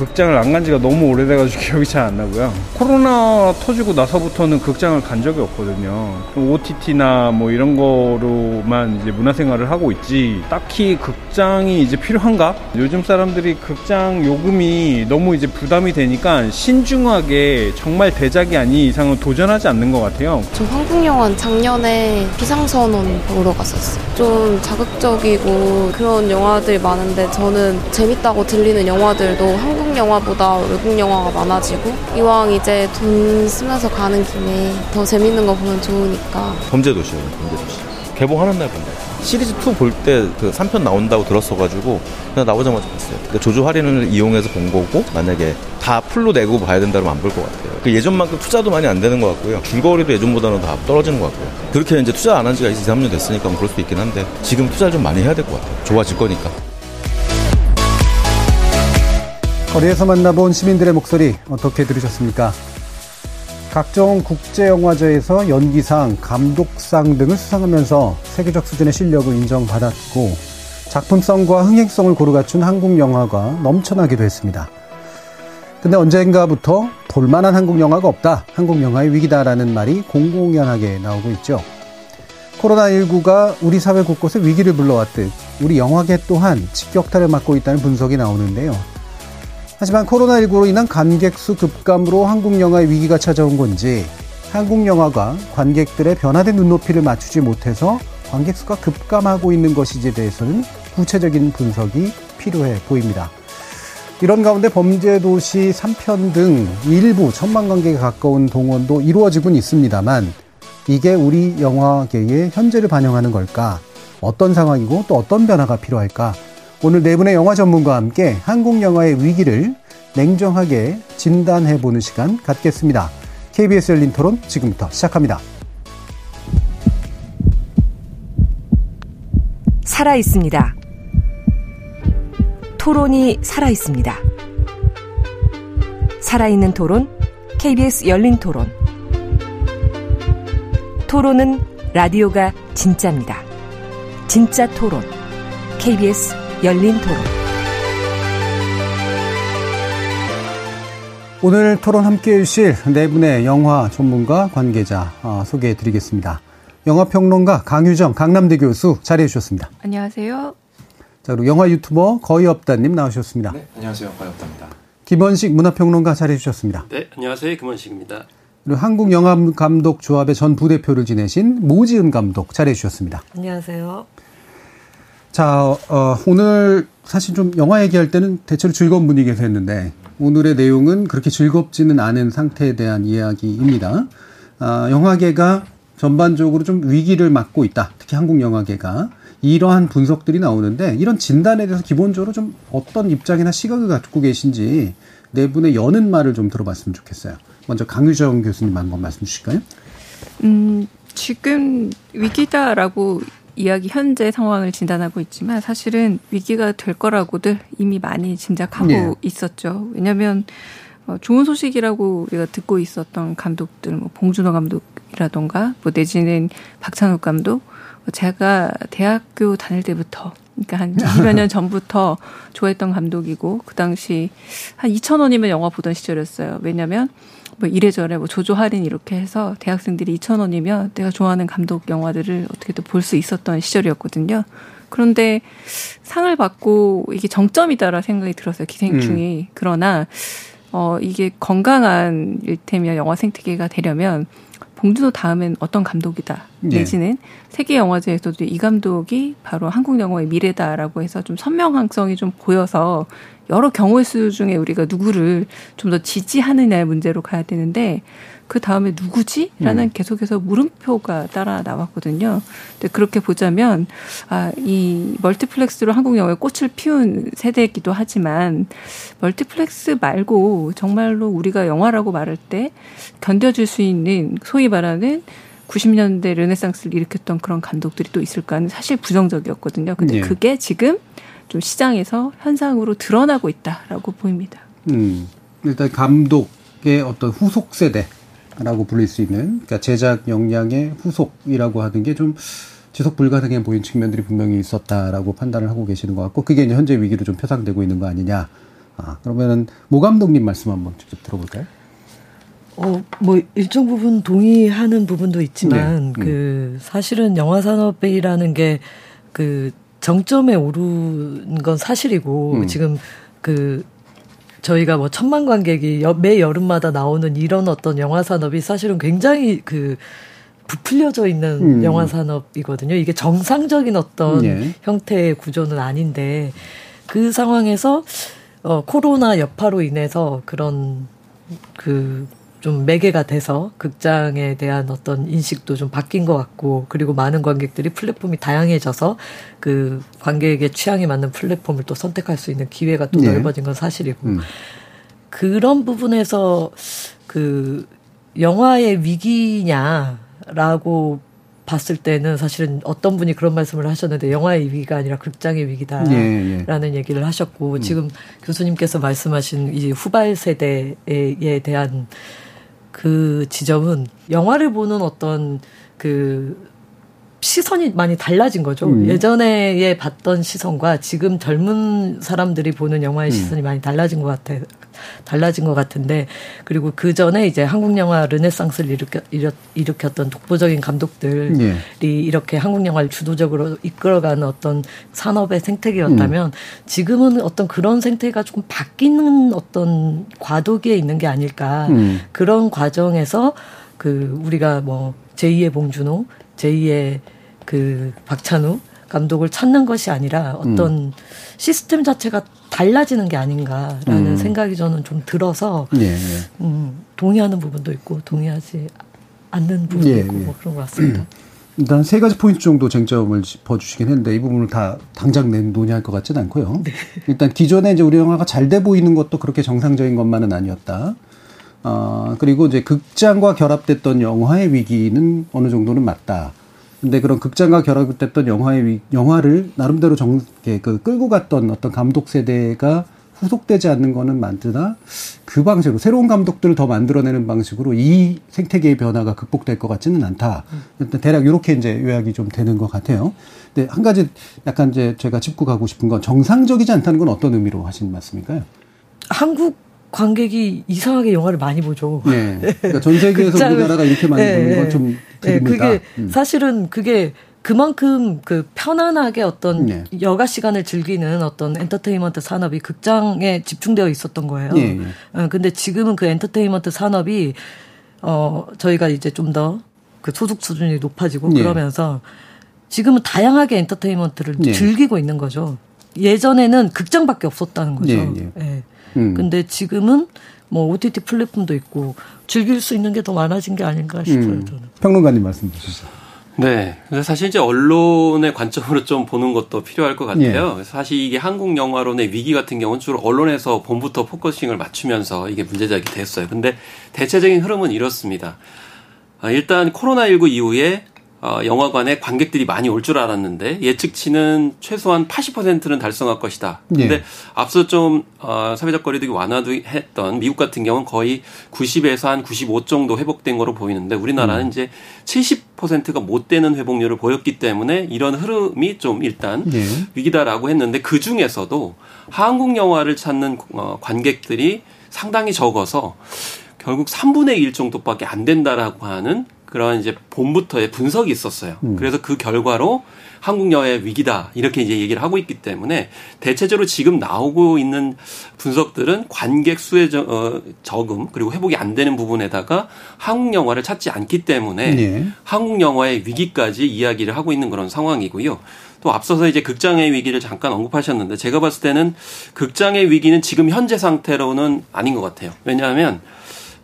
극장을 안 간 지가 너무 오래돼가지고 기억이 잘 안 나고요. 코로나 터지고 나서부터는 극장을 간 적이 없거든요. OTT나 뭐 이런 거로만 이제 문화생활을 하고 있지 딱히 극장이 이제 필요한가? 요즘 사람들이 극장 요금이 너무 이제 부담이 되니까 신중하게 정말 대작이 아닌 이상은 도전하지 않는 것 같아요. 저 영화는 작년에 비상선언 보러 갔었어요. 좀 자극적이고 그런 영화들이 많은데 저는 재밌다고 들리는 영화들도 한국 영화보다 외국 영화가 많아지고 이왕 이제 돈 쓰면서 가는 김에 더 재밌는 거 보면 좋으니까 범죄도시예요, 범죄도시. 개봉하는 날 본다. 시리즈 2 볼 때 그 3편 나온다고 들었어가지고 그냥 나오자마자 봤어요. 그 조조 할인을 이용해서 본 거고 만약에 다 풀로 내고 봐야 된다면 안 볼 것 같아요. 그 예전만큼 투자도 많이 안 되는 것 같고요. 줄거리도 예전보다는 다 떨어지는 것 같고요. 그렇게 이제 투자 안 한 지가 2, 3년 됐으니까 뭐 그럴 수도 있긴 한데 지금 투자를 좀 많이 해야 될 것 같아요. 좋아질 거니까. 거리에서 만나본 시민들의 목소리 어떻게 들으셨습니까? 각종 국제영화제에서 연기상, 감독상 등을 수상하면서 세계적 수준의 실력을 인정받았고 작품성과 흥행성을 고루 갖춘 한국 영화가 넘쳐나기도 했습니다. 근데 언젠가부터 볼만한 한국 영화가 없다. 한국 영화의 위기다라는 말이 공공연하게 나오고 있죠. 코로나19가 우리 사회 곳곳에 위기를 불러왔듯 우리 영화계 또한 직격탄을 맞고 있다는 분석이 나오는데요. 하지만 코로나19로 인한 관객 수 급감으로 한국 영화의 위기가 찾아온 건지 한국 영화가 관객들의 변화된 눈높이를 맞추지 못해서 관객 수가 급감하고 있는 것인지에 대해서는 구체적인 분석이 필요해 보입니다. 이런 가운데 범죄도시 3편 등 일부 천만 관객에 가까운 동원도 이루어지곤 있습니다만 이게 우리 영화계의 현재를 반영하는 걸까? 어떤 상황이고 또 어떤 변화가 필요할까? 오늘 네 분의 영화 전문가와 함께 한국 영화의 위기를 냉정하게 진단해 보는 시간 갖겠습니다. KBS 열린 토론 지금부터 시작합니다. 살아 있습니다. 토론이 살아 있습니다. 살아있는 토론, KBS 열린 토론. 토론은 라디오가 진짜입니다. 진짜 토론, KBS 열린 토론. 오늘 토론 함께 해 주실 네 분의 영화 전문가 관계자 어, 소개해 드리겠습니다. 영화평론가 강유정 강남대 교수 자리해 주셨습니다. 안녕하세요. 자, 그리고 영화 유튜버 거의 없다님 나오셨습니다. 네, 안녕하세요. 거의 없답니다. 김원식 문화평론가 자리해 주셨습니다. 네, 안녕하세요. 김원식입니다. 그리고 한국영화감독조합의 전 부대표를 지내신 모지은 감독 자리해 주셨습니다. 안녕하세요. 자, 어, 오늘 사실 좀 영화 얘기할 때는 대체로 즐거운 분위기에서 했는데 오늘의 내용은 그렇게 즐겁지는 않은 상태에 대한 이야기입니다. 아, 영화계가 전반적으로 좀 위기를 맞고 있다. 특히 한국 영화계가 이러한 분석들이 나오는데 이런 진단에 대해서 기본적으로 좀 어떤 입장이나 시각을 갖고 계신지 네 분의 여는 말을 좀 들어봤으면 좋겠어요. 먼저 강유정 교수님 한번 말씀 주실까요? 음, 지금 위기다라고 이야기 현재 상황을 진단하고 있지만 사실은 위기가 될 거라고들 이미 많이 짐작하고 네. 있었죠. 왜냐하면 어, 좋은 소식이라고 우리가 듣고 있었던 감독들, 뭐 봉준호 감독이라던가, 뭐 내지는 박찬욱 감독, 뭐 제가 대학교 다닐 때부터, 그러니까 한 20여 년 전부터 좋아했던 감독이고, 그 당시 한 2천 원이면 영화 보던 시절이었어요. 왜냐면 뭐 이래저래 뭐 조조 할인 이렇게 해서 대학생들이 2천 원이면 내가 좋아하는 감독 영화들을 어떻게든 볼 수 있었던 시절이었거든요. 그런데 상을 받고 이게 정점이다라 생각이 들었어요. 기생충이. 그러나 어 이게 건강한 일테면 영화 생태계가 되려면 봉준호 다음엔 어떤 감독이다. 네. 내지는 세계 영화제에서도 이 감독이 바로 한국 영화의 미래다라고 해서 좀 선명성이 좀 보여서 여러 경우의 수 중에 우리가 누구를 좀 더 지지하느냐의 문제로 가야 되는데 그 다음에 누구지? 라는 음. 계속해서 물음표가 따라 나왔거든요. 근데 그렇게 보자면, 아, 이 멀티플렉스로 한국 영화에 꽃을 피운 세대이기도 하지만, 멀티플렉스 말고 정말로 우리가 영화라고 말할 때 견뎌줄 수 있는 소위 말하는 90년대 르네상스를 일으켰던 그런 감독들이 또 있을까는 사실 부정적이었거든요. 근데 예. 그게 지금 좀 시장에서 현상으로 드러나고 있다라고 보입니다. 음, 일단 감독 제작의 어떤 후속 세대 라고 불릴 수 있는 그러니까 제작 역량의 후속이라고 하는 게 좀 지속 불가능해 보인 측면들이 분명히 있었다라고 판단을 하고 계시는 것 같고 그게 이제 현재 위기로 좀 표상되고 있는 거 아니냐. 아, 그러면은 모 감독님 말씀 한번 직접 들어볼까요? 어, 뭐 일정 부분 동의하는 부분도 있지만 네. 음. 그 사실은 영화 산업이라는 게그 정점에 오른 건 사실이고 음. 지금 그 저희가 뭐 천만 관객이 여- 매 여름마다 나오는 이런 어떤 영화 산업이 사실은 굉장히 그 부풀려져 있는 음. 영화 산업이거든요. 이게 정상적인 어떤 예. 형태의 구조는 아닌데 그 상황에서 어 코로나 여파로 인해서 그런 그 좀 매개가 돼서 극장에 대한 어떤 인식도 좀 바뀐 것 같고 그리고 많은 관객들이 플랫폼이 다양해져서 그 관객의 취향에 맞는 플랫폼을 또 선택할 수 있는 기회가 또 네. 넓어진 건 사실이고 음. 그런 부분에서 그 영화의 위기냐라고 봤을 때는 사실은 어떤 분이 그런 말씀을 하셨는데 영화의 위기가 아니라 극장의 위기다라는 예, 예. 얘기를 하셨고 음. 지금 교수님께서 말씀하신 이 후발 세대에 대한 그 지점은 영화를 보는 어떤 그 시선이 많이 달라진 거죠. 음. 예전에 봤던 시선과 지금 젊은 사람들이 보는 영화의 음. 시선이 많이 달라진 것 같아. 달라진 것 같은데 그리고 그 전에 이제 한국 영화 르네상스를 일으켜, 일으, 일으켰던 독보적인 감독들이 예. 이렇게 한국 영화를 주도적으로 이끌어가는 어떤 산업의 생태계였다면 음. 지금은 어떤 그런 생태가 조금 바뀌는 어떤 과도기에 있는 게 아닐까 음. 그런 과정에서 그 우리가 뭐 제2의 봉준호, 제2의 그 박찬우 감독을 찾는 것이 아니라 어떤 음. 시스템 자체가 달라지는 게 아닌가라는 음. 생각이 저는 좀 들어서 예, 예. 음, 동의하는 부분도 있고 동의하지 않는 부분도 예, 있고 예. 뭐 그런 것 같습니다. 일단 세 가지 포인트 정도 쟁점을 짚어주시긴 했는데 이 부분을 다 당장 내 논의할 것 같지는 않고요. 일단 기존에 이제 우리 영화가 잘 돼 보이는 것도 그렇게 정상적인 것만은 아니었다. 아 그리고 이제 극장과 결합됐던 영화의 위기는 어느 정도는 맞다. 근데 그런 극장과 결합됐던 영화의 위, 영화를 나름대로 정, 그 끌고 갔던 어떤 감독 세대가 후속되지 않는 거는 맞으나 그 방식으로 새로운 감독들을 더 만들어내는 방식으로 이 생태계의 변화가 극복될 것 같지는 않다. 일단 대략 이렇게 이제 요약이 좀 되는 것 같아요. 근데 한 가지 약간 이제 제가 짚고 가고 싶은 건 정상적이지 않다는 건 어떤 의미로 하신 말씀일까요? 한국 관객이 이상하게 영화를 많이 보죠. 네. 그러니까 전 세계에서 극장을- 우리나라가 이렇게 많이 예, 보는 예. 건좀 예, 드립니다. 그게 음. 사실은 그게 그만큼 그 편안하게 어떤 네. 여가 시간을 즐기는 어떤 엔터테인먼트 산업이 극장에 집중되어 있었던 거예요. 예, 예. 어, 근데 지금은 그 엔터테인먼트 산업이 어 저희가 이제 좀 더 그 소득 수준이 높아지고 예. 그러면서 지금은 다양하게 엔터테인먼트를 예. 즐기고 있는 거죠. 예전에는 극장밖에 없었다는 거죠. 예. 음. 근데 지금은 뭐 OTT 플랫폼도 있고 즐길 수 있는 게 더 많아진 게 아닌가 싶어요. 음. 저는. 평론가님 말씀 주시죠. 네. 근데 사실 이제 언론의 관점으로 좀 보는 것도 필요할 것 같아요. 그래서 사실 이게 한국 영화론의 위기 같은 경우는 주로 언론에서 봄부터 focusing을 맞추면서 이게 문제작이 됐어요. 근데 대체적인 흐름은 이렇습니다. 아, 일단 코로나19 이후에 어, 영화관에 관객들이 많이 올 줄 알았는데 예측치는 최소한 80%는 달성할 것이다. 근데 예. 앞서 좀 어, 사회적 거리두기 완화도 했던 미국 같은 경우는 거의 90에서 한 95 정도 회복된 거로 보이는데 우리나라는 이제 70%가 못 되는 회복률을 보였기 때문에 이런 흐름이 좀 일단 예. 위기다라고 했는데 그 중에서도 한국 영화를 찾는 어, 관객들이 상당히 적어서 결국 3분의 1 정도밖에 안 된다라고 하는 그런 이제 봄부터의 분석이 있었어요. 음. 그래서 그 결과로 한국 영화의 위기다 이렇게 이제 얘기를 하고 있기 때문에 대체적으로 지금 나오고 있는 분석들은 관객 수의 저, 어, 적음 그리고 회복이 안 되는 부분에다가 한국 영화를 찾지 않기 때문에 예. 한국 영화의 위기까지 이야기를 하고 있는 그런 상황이고요. 또 앞서서 이제 극장의 위기를 잠깐 언급하셨는데 제가 봤을 때는 극장의 위기는 지금 현재 상태로는 아닌 것 같아요. 왜냐하면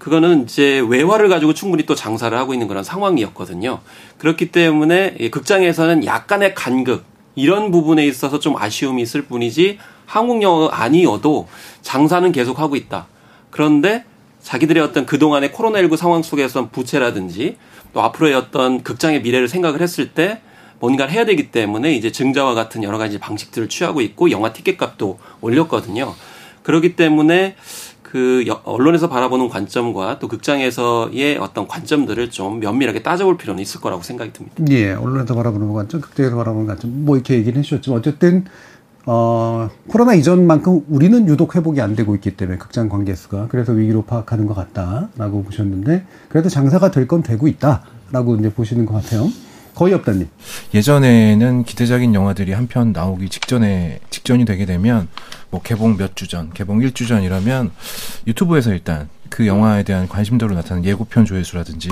그거는 이제 외화를 가지고 충분히 또 장사를 하고 있는 그런 상황이었거든요. 그렇기 때문에 이 극장에서는 약간의 간극 이런 부분에 있어서 좀 아쉬움이 있을 뿐이지 한국 영화 아니어도 장사는 계속 하고 있다. 그런데 자기들의 어떤 그동안의 코로나19 상황 속에서 부채라든지 또 앞으로의 어떤 극장의 미래를 생각을 했을 때 뭔가를 해야 되기 때문에 이제 증자와 같은 여러 가지 방식들을 취하고 있고 영화 티켓 값도 올렸거든요. 그렇기 때문에 그 여- 언론에서 바라보는 관점과 또 극장에서의 어떤 관점들을 좀 면밀하게 따져볼 필요는 있을 거라고 생각이 듭니다. 예, 언론에서 바라보는 관점, 극장에서 바라보는 관점, 뭐 이렇게 얘기는 해주셨지만 어쨌든 어, 코로나 이전만큼 우리는 유독 회복이 안 되고 있기 때문에 극장 관계 수가 그래서 위기로 파악하는 것 같다라고 보셨는데 그래도 장사가 될 건 되고 있다라고 이제 보시는 것 같아요. 거의 없다님. 예전에는 기대작인 영화들이 한 편 나오기 직전에 직전이 되게 되면 뭐 개봉 몇 주 전, 개봉 일 주 전이라면 유튜브에서 일단 그 영화에 대한 관심도로 나타나는 예고편 조회수라든지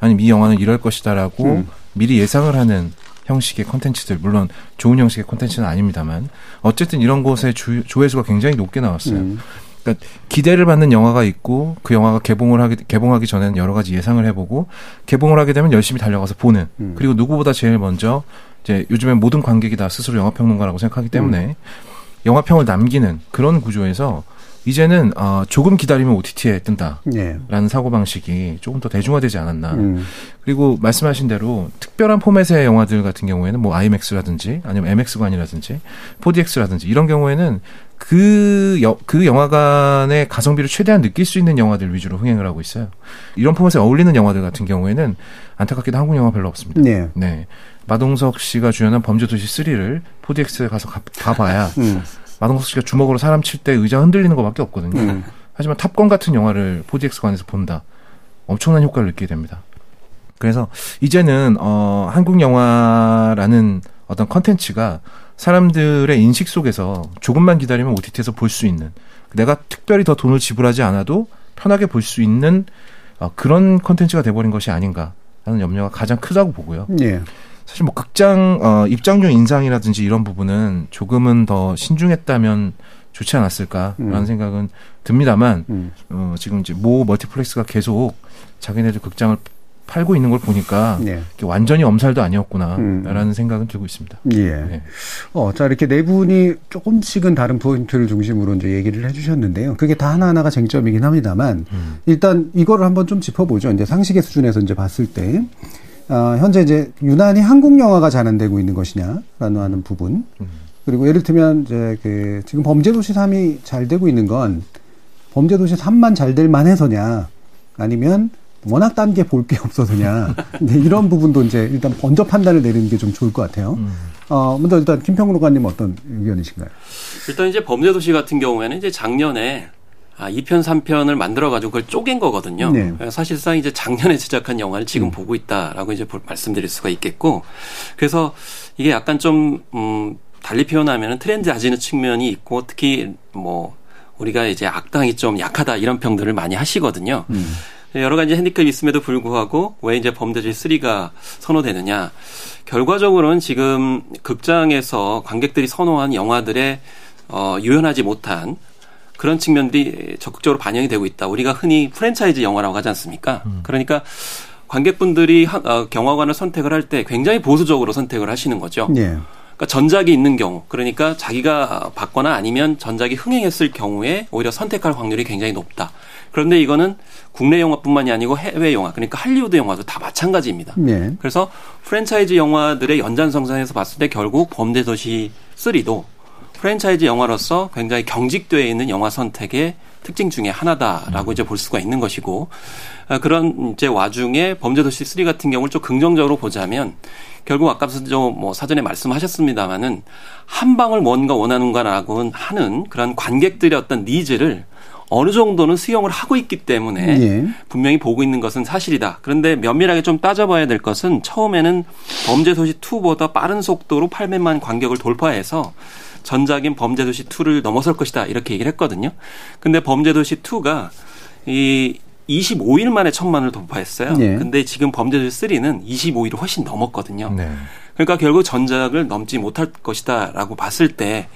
아니면 이 영화는 이럴 것이다라고 음. 미리 예상을 하는 형식의 컨텐츠들 물론 좋은 형식의 컨텐츠는 아닙니다만 어쨌든 이런 곳의 주- 조회수가 굉장히 높게 나왔어요. 음. 그러니까 기대를 받는 영화가 있고 그 영화가 개봉을 하기 개봉하기 전에는 여러 가지 예상을 해보고 개봉을 하게 되면 열심히 달려가서 보는 음. 그리고 누구보다 제일 먼저 이제 요즘엔 모든 관객이 다 스스로 영화 평론가라고 생각하기 때문에 음. 영화 평을 남기는 그런 구조에서 이제는 어, 조금 기다리면 OTT에 뜬다. 예. 라는 사고 방식이 조금 더 대중화되지 않았나. 음. 그리고 말씀하신 대로 특별한 포맷의 영화들 같은 경우에는 뭐 IMAX라든지 아니면 MX관이라든지 4DX라든지 이런 경우에는 그, 여, 그 영화관의 가성비를 최대한 느낄 수 있는 영화들 위주로 흥행을 하고 있어요. 이런 포맷에 어울리는 영화들 같은 경우에는 안타깝게도 한국 영화 별로 없습니다. 네. 네. 마동석 씨가 주연한 범죄도시 3를 4DX에 가서 가, 가봐야 음. 마동석 씨가 주먹으로 사람 칠 때 의자 흔들리는 것밖에 없거든요. 음. 하지만 탑건 같은 영화를 4DX관에서 본다. 엄청난 효과를 느끼게 됩니다. 그래서 이제는 어 한국 영화라는 어떤 컨텐츠가 사람들의 인식 속에서 조금만 기다리면 OTT에서 볼 수 있는 내가 특별히 더 돈을 지불하지 않아도 편하게 볼 수 있는 어, 그런 컨텐츠가 돼버린 것이 아닌가 하는 염려가 가장 크다고 보고요. 예. 사실 뭐 극장 어, 입장료 인상이라든지 이런 부분은 조금은 더 신중했다면 좋지 않았을까라는 음. 생각은 듭니다만 음. 어, 지금 이제 모 멀티플렉스가 계속 자기네들 극장을 팔고 있는 걸 보니까 예. 이게 완전히 엄살도 아니었구나라는 음. 생각은 들고 있습니다. 예. 네. 어, 자, 이렇게 네 분이 조금씩은 다른 포인트를 중심으로 이제 얘기를 해주셨는데요. 그게 다 하나하나가 쟁점이긴 합니다만, 음. 일단 이거를 한번 좀 짚어보죠. 이제 상식의 수준에서 이제 봤을 때, 아, 현재 이제 유난히 한국 영화가 잘안 되고 있는 것이냐라는 하는 부분. 음. 그리고 예를 들면 이제 그 지금 범죄도시 3이 잘 되고 있는 건 범죄도시 3만 잘 될 만해서냐 아니면 워낙 딴 게 볼 게 없어서냐 이런 부분도 이제 일단 먼저 판단을 내리는 게 좀 좋을 것 같아요. 음. 어, 먼저 일단 김평로가님 어떤 의견이신가요? 일단 이제 범죄도시 같은 경우에는 이제 작년에 아, 2편, 3편을 만들어가지고 그걸 쪼갠 거거든요. 네. 사실상 이제 작년에 제작한 영화를 지금 음. 보고 있다라고 이제 볼- 말씀드릴 수가 있겠고, 그래서 이게 약간 좀, 음, 달리 표현하면은 트렌드 아지는 측면이 있고, 특히 뭐, 우리가 이제 악당이 좀 약하다 이런 평들을 많이 하시거든요. 음. 여러 가지 핸디캡이 있음에도 불구하고 왜 이제 범죄도시 3가 선호되느냐. 결과적으로는 지금 극장에서 관객들이 선호한 영화들의 어, 유연하지 못한 그런 측면들이 적극적으로 반영이 되고 있다. 우리가 흔히 프랜차이즈 영화라고 하지 않습니까? 그러니까 관객분들이 하- 어, 경화관을 선택을 할 때 굉장히 보수적으로 선택을 하시는 거죠. 예. 그러니까 전작이 있는 경우, 그러니까 자기가 받거나 아니면 전작이 흥행했을 경우에 오히려 선택할 확률이 굉장히 높다. 그런데 이거는 국내 영화뿐만이 아니고 해외 영화, 그러니까 할리우드 영화도 다 마찬가지입니다. 예. 그래서 프랜차이즈 영화들의 연장선상에서 봤을 때 결국 범죄도시 3도 프랜차이즈 영화로서 굉장히 경직되어 있는 영화 선택의 특징 중에 하나다라고 이제 볼 수가 있는 것이고 아, 그런 이제 와중에 범죄도시 3 같은 경우를 좀 긍정적으로 보자면 결국 아까도 좀뭐 사전에 말씀하셨습니다마는 한 방을 뭔가 원하는가라고 하는 그런 관객들의 어떤 needs를 어느 정도는 수용을 하고 있기 때문에 예. 분명히 보고 있는 것은 사실이다. 그런데 면밀하게 좀 따져봐야 될 것은 처음에는 범죄도시 2보다 빠른 속도로 800만 관객을 돌파해서 전작인 범죄도시 2를 넘어설 것이다. 이렇게 얘기를 했거든요. 근데 범죄도시 2가 이 25일 만에 천만을 돌파했어요. 예. 근데 지금 범죄도시 3는 25일을 훨씬 넘었거든요. 네. 그러니까 결국 전작을 넘지 못할 것이다라고 봤을 때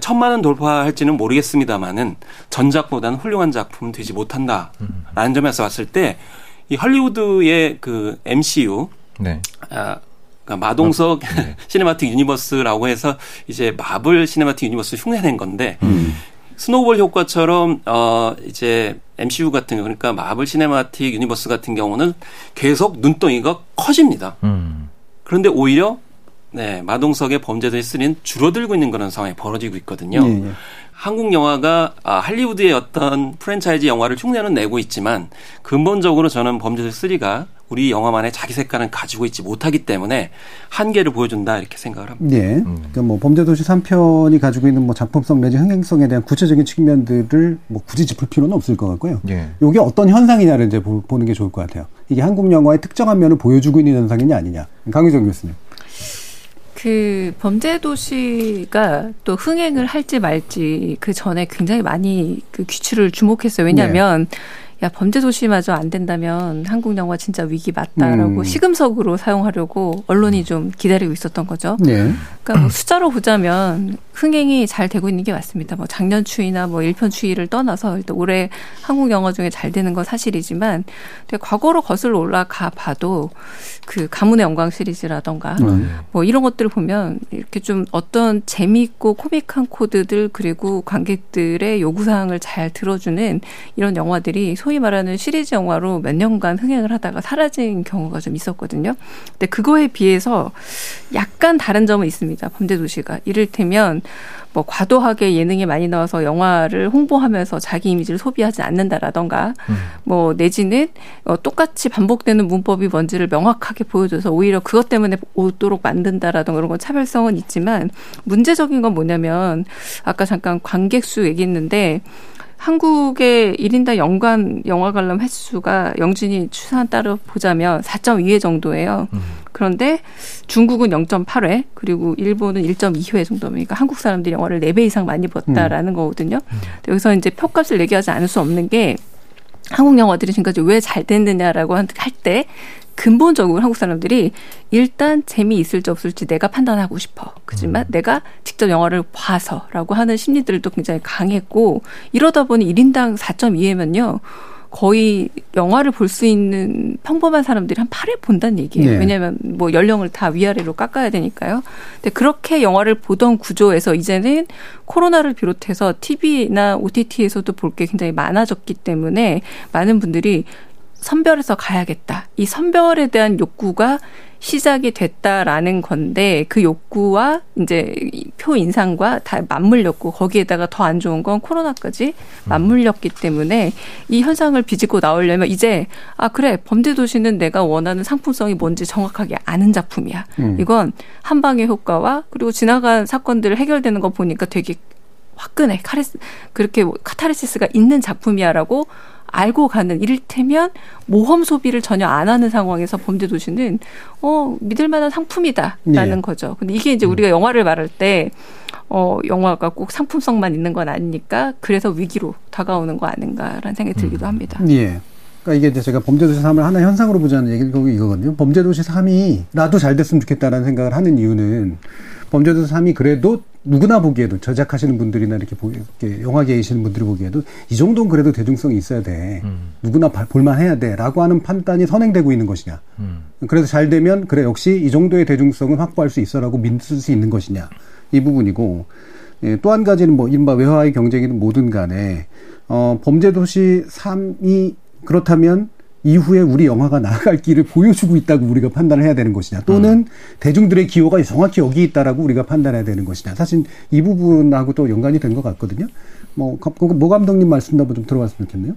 천만은 돌파할지는 모르겠습니다만은 전작보다는 훌륭한 작품은 되지 못한다라는 점에서 봤을 때 이 할리우드의 그 MCU 네. 아, 그러니까 마동석 네. cinematic universe라고 해서 이제 마블 cinematic universe 흉내낸 건데 음. snowball 효과처럼 어 이제 MCU 같은 경우 그러니까 마블 cinematic universe 같은 경우는 계속 눈덩이가 커집니다. 음. 그런데 오히려 네, 마동석의 범죄도시 3는 줄어들고 있는 그런 상황이 벌어지고 있거든요. 예, 예. 한국 영화가 아, 할리우드의 어떤 프랜차이즈 영화를 흉내는 내고 있지만 근본적으로 저는 범죄도시 3가 우리 영화만의 자기 색깔은 가지고 있지 못하기 때문에 한계를 보여준다 이렇게 생각을 합니다. 예. 그러니까 뭐 범죄도시 3편이 가지고 있는 뭐 작품성 내지 흥행성에 대한 구체적인 측면들을 뭐 굳이 짚을 필요는 없을 것 같고요. 예. 이게 어떤 현상이냐를 이제 보- 보는 게 좋을 것 같아요. 이게 한국 영화의 특정한 면을 보여주고 있는 현상이냐 아니냐. 강유정 교수님. 그 범죄 도시가 또 흥행을 할지 말지 그 전에 굉장히 많이 그 귀추를 주목했어요. 왜냐하면 야 범죄 도시마저 안 된다면 한국 영화 진짜 위기 맞다라고 음. 시금석으로 사용하려고 언론이 좀 기다리고 있었던 거죠. 예. 그러니까 뭐 숫자로 보자면 흥행이 잘 되고 있는 게 맞습니다. 뭐 작년 추이나 뭐 1편 추이를 떠나서 일단 올해 한국 영화 중에 잘 되는 건 사실이지만 근데 과거로 거슬러 올라가 봐도 그 가문의 영광 시리즈라던가 음. 뭐 이런 것들을 보면 이렇게 좀 어떤 재미있고 코믹한 코드들 그리고 관객들의 요구사항을 잘 들어주는 이런 영화들이 소위 말하는 시리즈 영화로 몇 년간 흥행을 하다가 사라진 경우가 좀 있었거든요. 근데 그거에 비해서 약간 다른 점은 있습니다. 범죄 도시가 이를테면 뭐 과도하게 예능이 많이 나와서 영화를 홍보하면서 자기 이미지를 소비하지 않는다라던가 뭐 내지는 어, 똑같이 반복되는 문법이 뭔지를 명확하게 보여줘서 오히려 그것 때문에 오도록 만든다라던가 이런 건 차별성은 있지만 문제적인 건 뭐냐면 아까 잠깐 관객 수 얘기했는데 한국의 1인당 연간 영화 관람 횟수가 영진이 추산 따라 보자면 4.2회 정도예요. 그런데 중국은 0.8회, 그리고 일본은 1.2회 정도니까 한국 사람들이 영화를 4배 이상 많이 봤다라는 거거든요. 근데 여기서 이제 표값을 얘기하지 않을 수 없는 게 한국 영화들이 지금까지 왜 잘 됐느냐라고 할 때 근본적으로 한국 사람들이 일단 재미있을지 없을지 내가 판단하고 싶어. 그지만 내가 직접 영화를 봐서라고 하는 심리들도 굉장히 강했고 이러다 보니 1인당 4.2회면요. 거의 영화를 볼 수 있는 평범한 사람들이 한 8회 본다는 얘기예요. 네. 왜냐하면 뭐 연령을 다 위아래로 깎아야 되니까요. 근데 그렇게 영화를 보던 구조에서 이제는 코로나를 비롯해서 TV나 OTT에서도 볼 게 굉장히 많아졌기 때문에 많은 분들이 선별해서 가야겠다. 이 선별에 대한 욕구가 시작이 됐다라는 건데 그 욕구와 이제 이표 인상과 다 맞물렸고 거기에다가 더 안 좋은 건 코로나까지 맞물렸기 때문에 이 현상을 비집고 나오려면 이제 아 그래 범죄 도시는 내가 원하는 상품성이 뭔지 정확하게 아는 작품이야. 음. 이건 한 방의 효과와 그리고 지나간 사건들 해결되는 거 보니까 되게 화끈해 카레스 그렇게 카타르시스가 있는 작품이야라고 알고 가는 이를테면 모험 소비를 전혀 안 하는 상황에서 범죄 도시는 어 믿을 만한 상품이다라는 네. 거죠. 근데 이게 이제 우리가 영화를 말할 때 어, 영화가 꼭 상품성만 있는 건 아니니까 그래서 위기로 다가오는 거 아닌가라는 생각이 들기도 합니다. 예. 그러니까 이게 이제 제가 범죄도시 3을 하나 현상으로 보자는 얘기가 이거거든요. 범죄도시 3이 나도 잘 됐으면 좋겠다라는 생각을 하는 이유는 범죄도시 3이 그래도 누구나 보기에도 제작하시는 분들이나 이렇게, 보, 이렇게 영화계에 계시는 분들이 보기에도 이 정도는 그래도 대중성이 있어야 돼. 누구나 봐- 볼만해야 돼. 라고 하는 판단이 선행되고 있는 것이냐. 그래서 잘 되면 그래 역시 이 정도의 대중성은 확보할 수 있어라고 믿을 수 있는 것이냐. 이 부분이고 예, 또 한 가지는 뭐 이른바 외화의 경쟁이든 뭐든 간에 어, 범죄도시 3이 그렇다면 이후에 우리 영화가 나아갈 길을 보여주고 있다고 우리가 판단을 해야 되는 것이냐 또는 대중들의 기호가 정확히 여기 있다라고 우리가 판단해야 되는 것이냐 사실 이 부분하고 또 연관이 된 것 같거든요. 뭐, 감- 그거 모 감독님 말씀도 한번 좀 들어봤으면 좋겠네요.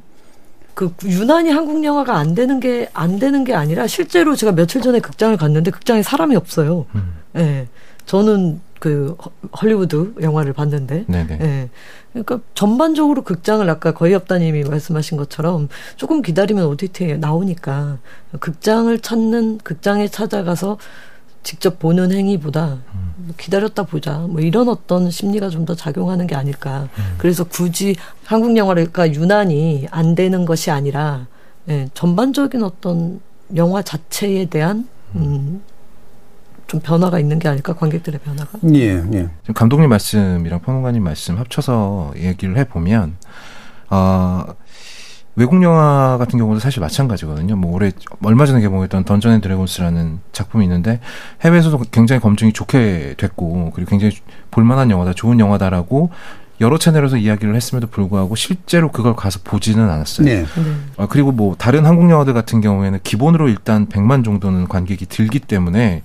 그 유난히 한국 영화가 안 되는 게 안 되는 게 아니라 실제로 제가 며칠 전에 극장을 갔는데 극장에 사람이 없어요. 예. 저는 그 허- 헐리우드 영화를 봤는데 네네. 예. 그러니까 전반적으로 극장을 아까 거의 없다님이 말씀하신 것처럼 조금 기다리면 OTT에 나오니까 극장을 찾는 극장에 찾아가서 직접 보는 행위보다 뭐 기다렸다 보자 뭐 이런 어떤 심리가 좀 더 작용하는 게 아닐까. 그래서 굳이 한국 영화가 유난히 안 되는 것이 아니라 예, 전반적인 어떤 영화 자체에 대한 음, 좀 변화가 있는 게 아닐까 관객들의 변화가. 예, 예. 지금 감독님 말씀이랑 평론가님 말씀 합쳐서 얘기를 해 보면, 어, 외국 영화 같은 경우도 사실 마찬가지거든요. 뭐 올해 얼마 전에 개봉했던 던전 앤 드래곤스라는 작품이 있는데 해외에서도 굉장히 검증이 좋게 됐고 그리고 굉장히 볼만한 영화다, 좋은 영화다라고 여러 채널에서 이야기를 했음에도 불구하고 실제로 그걸 가서 보지는 않았어요. 네. 네. 어, 그리고 뭐 다른 한국 영화들 같은 경우에는 기본으로 일단 100만 정도는 관객이 들기 때문에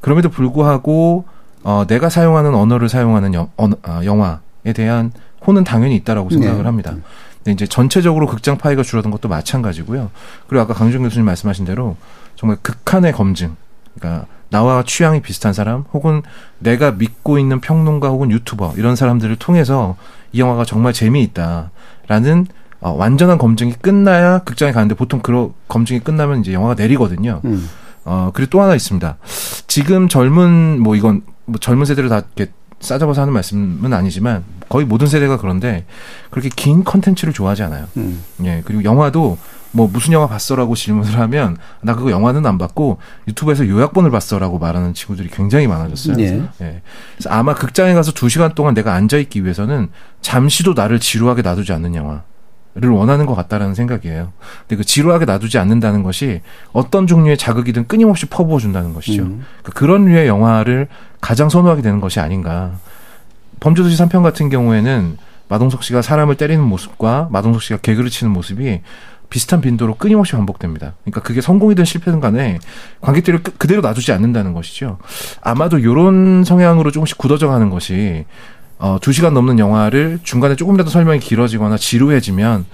그럼에도 불구하고 어, 내가 사용하는 언어를 사용하는 영, 언, 어, 영화에 대한 혼은 당연히 있다라고 생각을 네. 합니다. 근데 이제 전체적으로 극장 파이가 줄어든 것도 마찬가지고요. 그리고 아까 강준 교수님 말씀하신 대로 정말 극한의 검증, 그러니까 나와 취향이 비슷한 사람, 혹은 내가 믿고 있는 평론가 혹은 유튜버 이런 사람들을 통해서 이 영화가 정말 재미있다라는 어, 완전한 검증이 끝나야 극장에 가는데 보통 그런 검증이 끝나면 이제 영화가 내리거든요. 음. 어, 그리고 또 하나 있습니다. 지금 젊은, 뭐 이건, 뭐 젊은 세대를 다 이렇게 싸잡아서 하는 말씀은 아니지만 거의 모든 세대가 그런데 그렇게 긴 컨텐츠를 좋아하지 않아요. 음. 예, 그리고 영화도 뭐 무슨 영화 봤어라고 질문을 하면 나 그거 영화는 안 봤고 유튜브에서 요약본을 봤어라고 말하는 친구들이 굉장히 많아졌어요. 예. 예. 그래서 아마 극장에 가서 두 시간 동안 내가 앉아 있기 위해서는 잠시도 나를 지루하게 놔두지 않는 영화. 를 원하는 것 같다라는 생각이에요. 근데 그 지루하게 놔두지 않는다는 것이 어떤 종류의 자극이든 끊임없이 퍼부어 준다는 것이죠. 음. 그러니까 그런 류의 영화를 가장 선호하게 되는 것이 아닌가. 범죄도시 3편 같은 경우에는 마동석 씨가 사람을 때리는 모습과 마동석 씨가 개그를 치는 모습이 비슷한 빈도로 끊임없이 반복됩니다. 그러니까 그게 성공이든 실패든 간에 관객들을 그- 그대로 놔두지 않는다는 것이죠. 아마도 이런 성향으로 조금씩 굳어져 가는 것이 어, 두 시간 넘는 영화를 중간에 조금이라도 설명이 길어지거나 지루해지면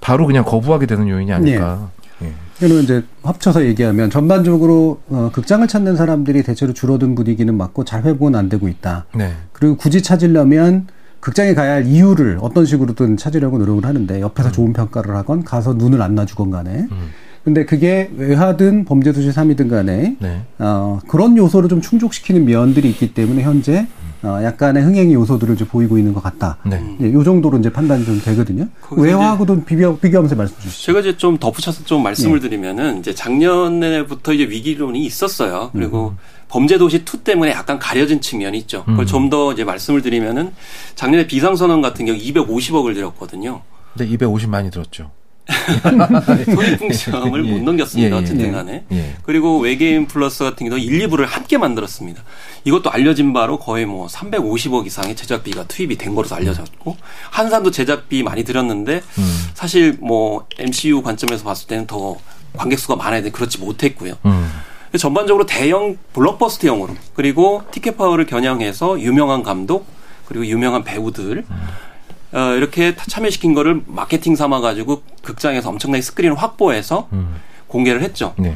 바로 그냥 거부하게 되는 요인이 아닐까. 예. 그러면 이제 합쳐서 얘기하면 전반적으로 어, 극장을 찾는 사람들이 대체로 줄어든 분위기는 맞고 잘 회복은 안 되고 있다. 네. 그리고 굳이 찾으려면 극장에 가야 할 이유를 어떤 식으로든 찾으려고 노력을 하는데 옆에서 좋은 평가를 하건 가서 눈을 안 놔주건 간에 음. 근데 그게 외화든 범죄도시 3이든 간에 네. 어, 그런 요소를 좀 충족시키는 면들이 있기 때문에 현재 어, 약간의 흥행의 요소들을 이제 보이고 있는 것 같다. 네. 예, 요 정도로 이제 판단이 좀 되거든요. 거기서 외화하고도 비교, 비교하면서 말씀 주시죠. 제가 이제 좀 덧붙여서 좀 말씀을 예. 드리면은 이제 작년에부터 이제 위기론이 있었어요. 그리고 음. 범죄도시 2 때문에 약간 가려진 측면이 있죠. 그걸 음. 좀더 이제 말씀을 드리면은 작년에 비상선언 같은 경우 250억을 들였거든요. 근데 250 많이 들었죠. 손익분기점을 예. 못 넘겼습니다. 예, 예. 어쨌든 간에. 예. 그리고 외계인 플러스 같은 경우도 1, 2부를 함께 만들었습니다. 이것도 알려진 바로 거의 뭐 350억 이상의 제작비가 투입이 된 거로 알려졌고 한산도 제작비 많이 들였는데 음. 사실 뭐 MCU 관점에서 봤을 때는 더 관객 수가 많아야 돼 그렇지 못했고요. 음. 전반적으로 대형 블록버스터형으로 그리고 티켓 파워를 겨냥해서 유명한 감독 그리고 유명한 배우들 어, 이렇게 다 참여시킨 거를 마케팅 삼아 가지고 극장에서 엄청나게 스크린을 확보해서 음. 공개를 했죠. 네.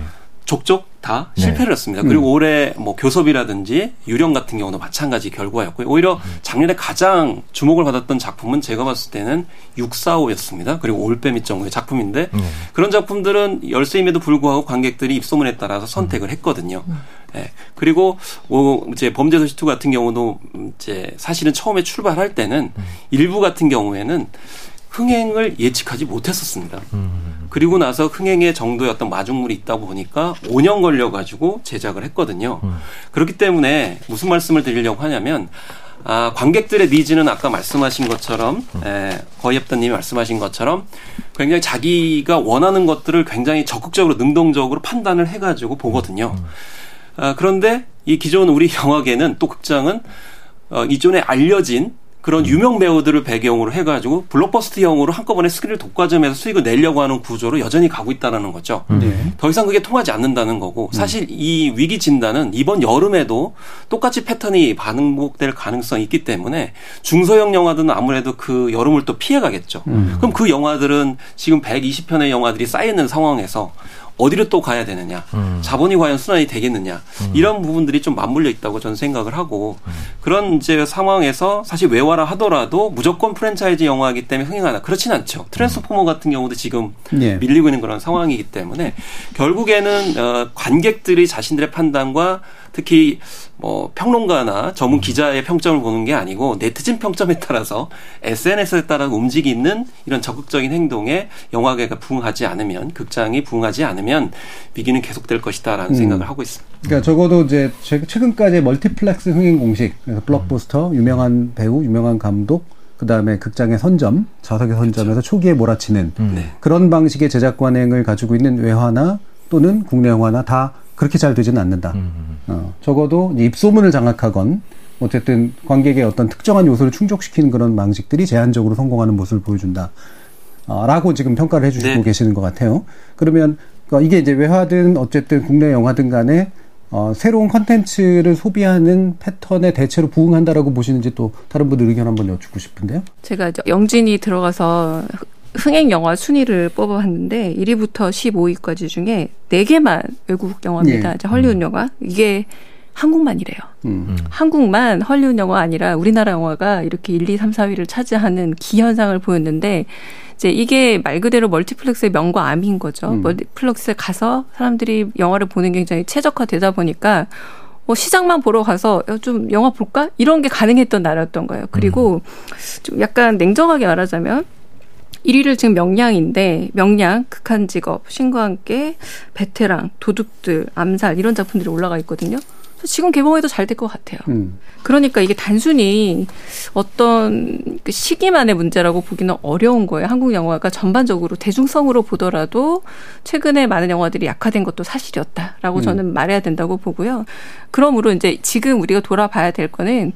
족족 다 네. 실패를 했습니다. 그리고 올해 뭐 교섭이라든지 유령 같은 경우도 마찬가지 결과였고요. 오히려 작년에 가장 주목을 받았던 작품은 제가 봤을 때는 645였습니다. 그리고 올빼미 정도의 작품인데 네. 그런 작품들은 열세임에도 불구하고 관객들이 입소문에 따라서 선택을 했거든요. 예. 그리고 뭐 이제 범죄도시 2 같은 경우도 음, 이제 사실은 처음에 출발할 때는 일부 같은 경우에는 흥행을 예측하지 못했었습니다. 그리고 나서 흥행의 정도의 어떤 마중물이 있다고 보니까 5년 걸려가지고 제작을 했거든요. 그렇기 때문에 무슨 말씀을 드리려고 하냐면 아, 관객들의 니즈는 아까 말씀하신 것처럼 에, 거의협단님이 말씀하신 것처럼 굉장히 자기가 원하는 것들을 굉장히 적극적으로 능동적으로 판단을 해가지고 보거든요. 아, 그런데 이 기존 우리 영화계는 또 극장은 어, 이전에 알려진 그런 유명 배우들을 배경으로 해가지고 블록버스터형으로 한꺼번에 스크린을 독과점해서 수익을 내려고 하는 구조로 여전히 가고 있다는 거죠. 네. 더 이상 그게 통하지 않는다는 거고 사실 이 위기 진단은 이번 여름에도 똑같이 패턴이 반복될 가능성이 있기 때문에 중소형 영화들은 아무래도 그 여름을 또 피해가겠죠. 그럼 그 영화들은 지금 120편의 영화들이 쌓여 있는 상황에서 어디로 또 가야 되느냐, 자본이 과연 순환이 되겠느냐? 이런 부분들이 좀 맞물려 있다고 저는 생각을 하고 그런 이제 상황에서 사실 외화라 하더라도 무조건 프랜차이즈 영화이기 때문에 흥행하나 그렇진 않죠. 트랜스포머 같은 경우도 지금 예. 밀리고 있는 그런 상황이기 때문에 결국에는 어, 관객들이 자신들의 판단과 특히 뭐 평론가나 전문 기자의 평점을 보는 게 아니고 네티즌 평점에 따라서 SNS에 따라 움직이는 이런 적극적인 행동에 영화계가 부응하지 않으면 극장이 부응하지 않으면 위기는 계속될 것이다라는 음. 생각을 하고 있습니다. 그러니까 적어도 이제 최- 최근까지 멀티플렉스 흥행 공식, 그래서 블록버스터, 유명한 배우, 유명한 감독, 그 다음에 극장의 선점, 좌석의 선점에서 초기에 몰아치는 네. 그런 방식의 제작 관행을 가지고 있는 외화나 또는 국내 영화나 다 그렇게 잘 되지는 않는다. 어, 적어도 입소문을 장악하건 어쨌든 관객의 어떤 특정한 요소를 충족시키는 그런 방식들이 제한적으로 성공하는 모습을 보여준다. 어, 라고 지금 평가를 해주시고 네. 계시는 것 같아요. 그러면 그 이게 이제 외화든 어쨌든 국내 영화든 간에 어, 새로운 컨텐츠를 소비하는 패턴의 대체로 부응한다라고 보시는지 또 다른 분들 의견 한번 여쭙고 싶은데요. 제가 영진이 들어가서 흥행 영화 순위를 뽑아봤는데 1위부터 15위까지 중에 4개만 외국 영화입니다. 예. 이제 헐리우드 영화. 이게 한국만이래요. 음. 한국만 헐리우드 영화 아니라 우리나라 영화가 이렇게 1, 2, 3, 4위를 차지하는 기현상을 보였는데 이제 이게 말 그대로 멀티플렉스의 명과 암인 거죠. 음. 멀티플렉스에 가서 사람들이 영화를 보는 게 굉장히 최적화되다 보니까 뭐 시장만 보러 가서 야, 좀 영화 볼까? 이런 게 가능했던 나라였던 거예요. 그리고 좀 약간 냉정하게 말하자면 1위를 지금 명량인데 명량, 극한 직업, 신과 함께 베테랑, 도둑들, 암살 이런 작품들이 올라가 있거든요. 지금 개봉해도 잘 될 것 같아요. 음. 그러니까 이게 단순히 어떤 그 시기만의 문제라고 보기는 어려운 거예요. 한국 영화가 전반적으로 대중성으로 보더라도 최근에 많은 영화들이 약화된 것도 사실이었다라고 음. 저는 말해야 된다고 보고요. 그러므로 이제 지금 우리가 돌아봐야 될 거는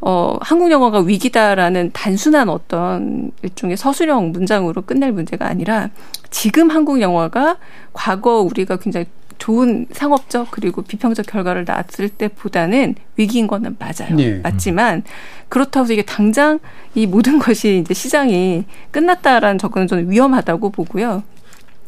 어 한국 영화가 위기다라는 단순한 어떤 일종의 서술형 문장으로 끝낼 문제가 아니라 지금 한국 영화가 과거 우리가 굉장히 좋은 상업적 그리고 비평적 결과를 낳았을 때보다는 위기인 거는 맞아요. 네. 맞지만 그렇다고 해서 이게 당장 이 모든 것이 이제 시장이 끝났다라는 접근은 저는 위험하다고 보고요.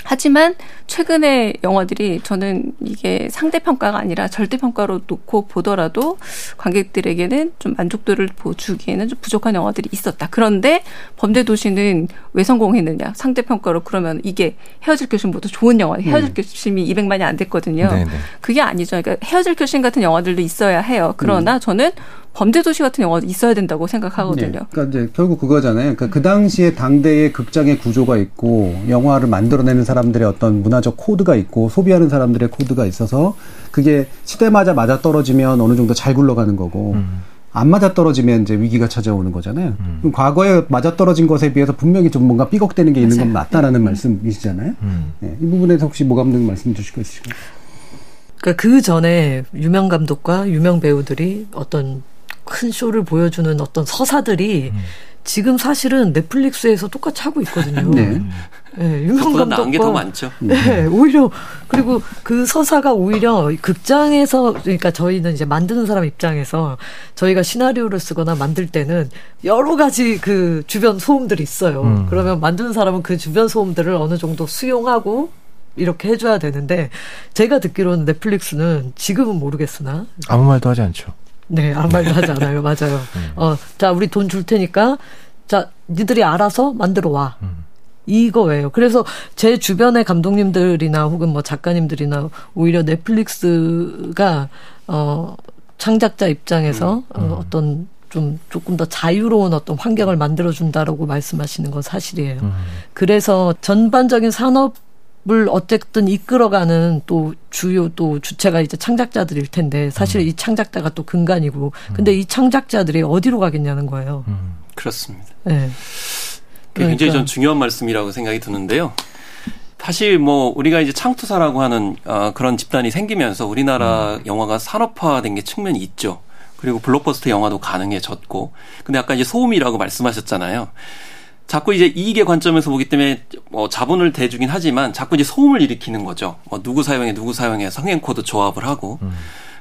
하지만 최근의 영화들이 저는 이게 상대평가가 아니라 절대평가로 놓고 보더라도 관객들에게는 좀 만족도를 보- 주기에는 좀 부족한 영화들이 있었다. 그런데 범죄도시는 왜 성공했느냐. 상대평가로 그러면 이게 헤어질 결심보다 좋은 영화. 헤어질 결심이 200만이 안 됐거든요. 네네. 그게 아니죠. 그러니까 헤어질 결심 같은 영화들도 있어야 해요. 그러나 저는 범죄 도시 같은 영화도 있어야 된다고 생각하거든요. 예. 그러니까 이제 결국 그거잖아요. 그러니까 그 당시에 당대의 극장의 구조가 있고 영화를 만들어내는 사람들의 어떤 문화적 코드가 있고 소비하는 사람들의 코드가 있어서 그게 시대마다 맞아 떨어지면 어느 정도 잘 굴러가는 거고 음. 안 맞아 떨어지면 이제 위기가 찾아오는 거잖아요. 그럼 과거에 맞아 떨어진 것에 비해서 분명히 좀 뭔가 삐걱대는 게 있는 건 맞다라는 말씀이시잖아요. 음. 예, 이 부분에서 혹시 모 감독님 말씀 주실 거 있으실까요? 그러니까 그 전에 유명 감독과 유명 배우들이 어떤 큰 쇼를 보여주는 어떤 서사들이 지금 사실은 넷플릭스에서 똑같이 하고 있거든요. 네. 네, 유명 더 감독과 많죠. 네, 오히려 그리고 그 서사가 오히려 극장에서 그러니까 저희는 이제 만드는 사람 입장에서 저희가 시나리오를 쓰거나 만들 때는 여러 가지 그 주변 소음들이 있어요. 음. 그러면 만드는 사람은 그 주변 소음들을 어느 정도 수용하고 이렇게 해줘야 되는데 제가 듣기로는 넷플릭스는 지금은 모르겠으나 아무 말도 하지 않죠. 네, 아무 말도 하지 않아요. 맞아요. 어, 자, 우리 돈 줄 테니까, 자, 니들이 알아서 만들어 와. 이거예요. 그래서 제 주변의 감독님들이나 혹은 뭐 작가님들이나 오히려 넷플릭스가, 어, 창작자 입장에서 어, 어떤 좀 조금 더 자유로운 어떤 환경을 만들어준다라고 말씀하시는 건 사실이에요. 음. 그래서 전반적인 산업 을 어쨌든 이끌어가는 또 주요 또 주체가 이제 창작자들일 텐데 사실 이 창작자가 또 근간이고 근데 이 창작자들이 어디로 가겠냐는 거예요. 음. 그렇습니다. 네. 그게 굉장히 그러니까. 전 중요한 말씀이라고 생각이 드는데요. 사실 뭐 우리가 이제 창투사라고 하는 어, 그런 집단이 생기면서 우리나라 영화가 산업화된 게 측면이 있죠. 그리고 블록버스터 영화도 가능해졌고. 근데 아까 이제 소음이라고 말씀하셨잖아요. 자꾸 이제 이익의 관점에서 보기 때문에 뭐 자본을 대주긴 하지만 자꾸 이제 소음을 일으키는 거죠. 뭐 누구 사용해 누구 사용해 흥행 코드 조합을 하고